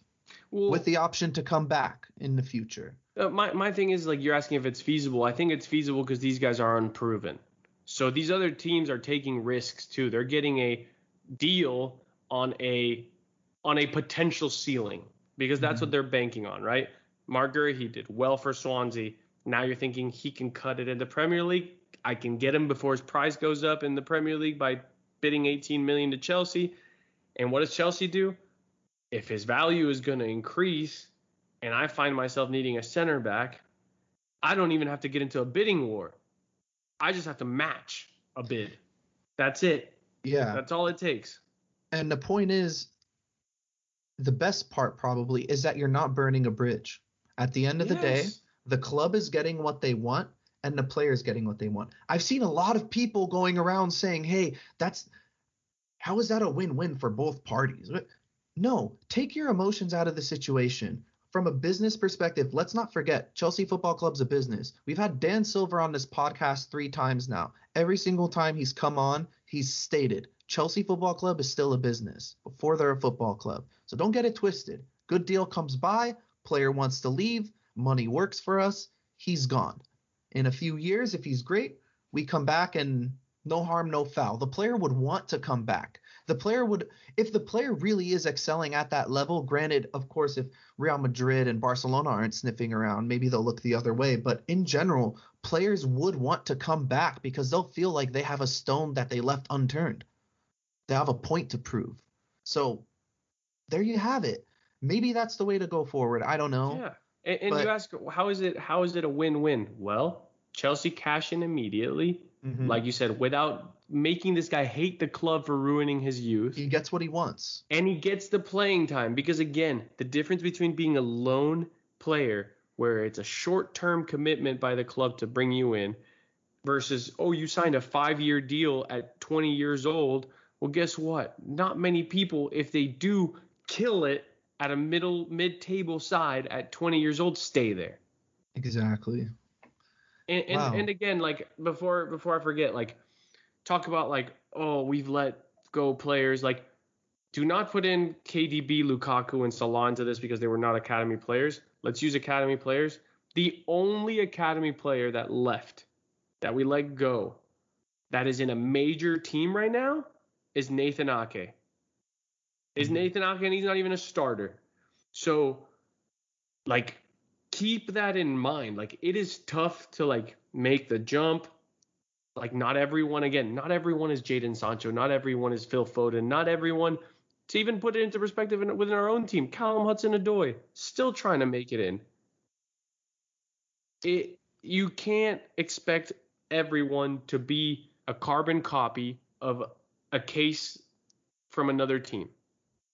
well, with the option to come back in the future. Uh, my my thing is like you're asking if it's feasible. I think it's feasible because these guys are unproven. So these other teams are taking risks too. They're getting a deal on a on a potential ceiling because that's mm-hmm. what they're banking on, right? Marc Guehi, he did well for Swansea. Now you're thinking he can cut it in the Premier League. I can get him before his price goes up in the Premier League by bidding 18 million to Chelsea. And what does Chelsea do? If his value is going to increase and I find myself needing a center back, I don't even have to get into a bidding war. I just have to match a bid. That's it. Yeah. That's all it takes. And the point is the best part probably is that you're not burning a bridge. At the end of yes. the day, the club is getting what they want and the players getting what they want. I've seen a lot of people going around saying, "Hey, that's how is that a win-win for both parties?" No, take your emotions out of the situation. From a business perspective, let's not forget Chelsea Football Club's a business. We've had Dan Silver on this podcast 3 times now. Every single time he's come on, he's stated Chelsea Football Club is still a business before they're a football club. So don't get it twisted. Good deal comes by, player wants to leave, money works for us, he's gone. In a few years, if he's great, we come back and no harm, no foul. The player would want to come back. The player would, if the player really is excelling at that level, granted, of course, if Real Madrid and Barcelona aren't sniffing around, maybe they'll look the other way. But in general, players would want to come back because they'll feel like they have a stone that they left unturned. They have a point to prove. So there you have it. Maybe that's the way to go forward. I don't know. Yeah. And, and but, you ask, how is it? How is it a win-win? Well, Chelsea cash in immediately, mm-hmm. like you said, without making this guy hate the club for ruining his youth. He gets what he wants. And he gets the playing time because again, the difference between being a loan player where it's a short-term commitment by the club to bring you in versus oh you signed a 5-year deal at 20 years old well, guess what? Not many people, if they do kill it at a middle mid table side at 20 years old, stay there. Exactly. And and, wow. and again, like before before I forget, like talk about like oh we've let go players like do not put in KDB, Lukaku, and Salah into this because they were not academy players. Let's use academy players. The only academy player that left that we let go that is in a major team right now is Nathan Ake. Is mm-hmm. Nathan Ake, and he's not even a starter. So, like, keep that in mind. Like, it is tough to like make the jump. Like, not everyone, again, not everyone is Jaden Sancho. Not everyone is Phil Foden. Not everyone. To even put it into perspective in, within our own team, Callum Hudson-Odoi still trying to make it in. It you can't expect everyone to be a carbon copy of a case from another team.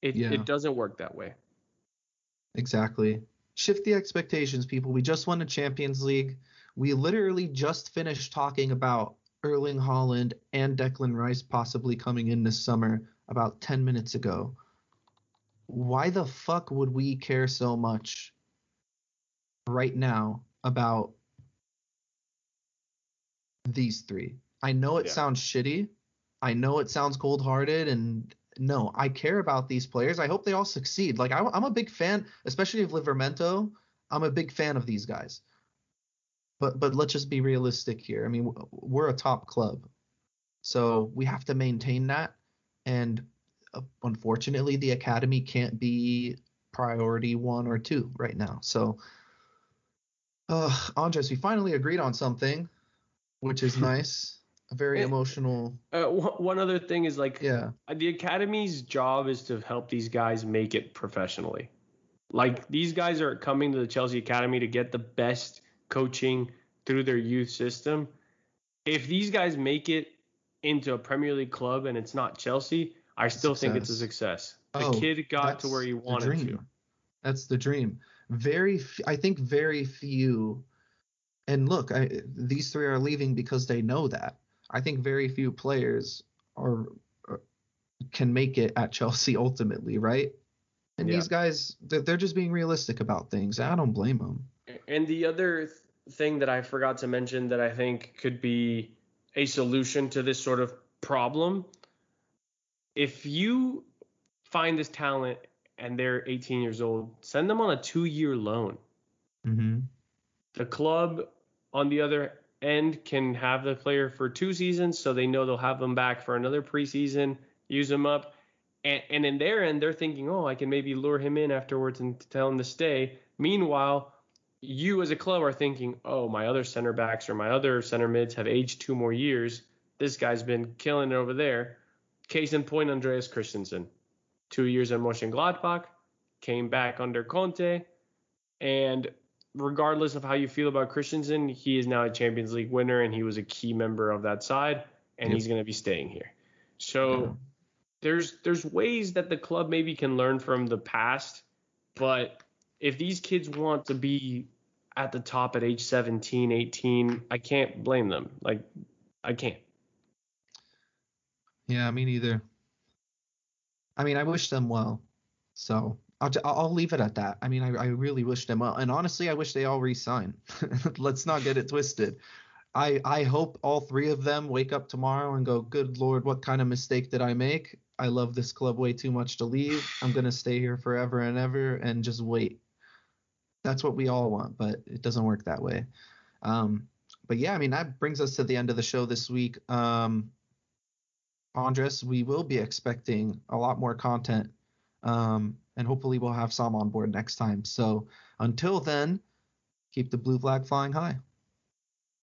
It yeah. it doesn't work that way. Exactly. Shift the expectations, people. We just won a Champions League. We literally just finished talking about Erling Haaland and Declan Rice possibly coming in this summer about 10 minutes ago. Why the fuck would we care so much right now about these three? I know it yeah. sounds shitty, I know it sounds cold hearted and no, I care about these players. I hope they all succeed. Like I, am a big fan, especially of Livramento. I'm a big fan of these guys. But but let's just be realistic here. I mean, we're a top club, so we have to maintain that. And uh, unfortunately, the academy can't be priority one or two right now. So Uh, Andres, we finally agreed on something, which is nice. A very emotional. Uh, one one other thing is like Yeah. Uh, the academy's job is to help these guys make it professionally. Like these guys are coming to the Chelsea Academy to get the best coaching through their youth system. If these guys make it into a Premier League club and it's not Chelsea, I still think it's a success. The Oh, kid got to where he wanted dream. to. That's the dream. Very, f- I think very few. And look, I, these three are leaving because they know that. I think very few players are, are can make it at Chelsea ultimately, right? And Yeah. these guys, they're, they're just being realistic about things. I don't blame them. And the other th- thing that I forgot to mention that I think could be a solution to this sort of problem if you find this talent and they're 18 years old, send them on a two year loan. Mm-hmm. The club, on the other end, can have the player for two seasons so they know they'll have them back for another preseason, use them up. And, and in their end, they're thinking, oh, I can maybe lure him in afterwards and tell him to stay. Meanwhile, you as a club are thinking, oh, my other center backs or my other center mids have aged two more years. This guy's been killing it over there. Case in point, Andreas Christensen. Two years at Mönchengladbach, came back under Conte, and regardless of how you feel about Christensen, he is now a Champions League winner and he was a key member of that side, and Yep. he's going to be staying here. So Yeah. there's there's ways that the club maybe can learn from the past, but if these kids want to be at the top at age 17, 18, I can't blame them. Like I can't. Yeah, me neither. I mean, I wish them well. So I'll, I'll leave it at that. I mean, I, I really wish them well. And honestly, I wish they all resign. Let's not get it twisted. I, I hope all three of them wake up tomorrow and go, good Lord, what kind of mistake did I make? I love this club way too much to leave. I'm to stay here forever and ever and just wait. That's what we all want, but it doesn't work that way. Um, but yeah, I mean, that brings us to the end of the show this week. Um, Andres, we will be expecting a lot more content. Um, and hopefully we'll have Sam on board next time. So until then, keep the blue flag flying high.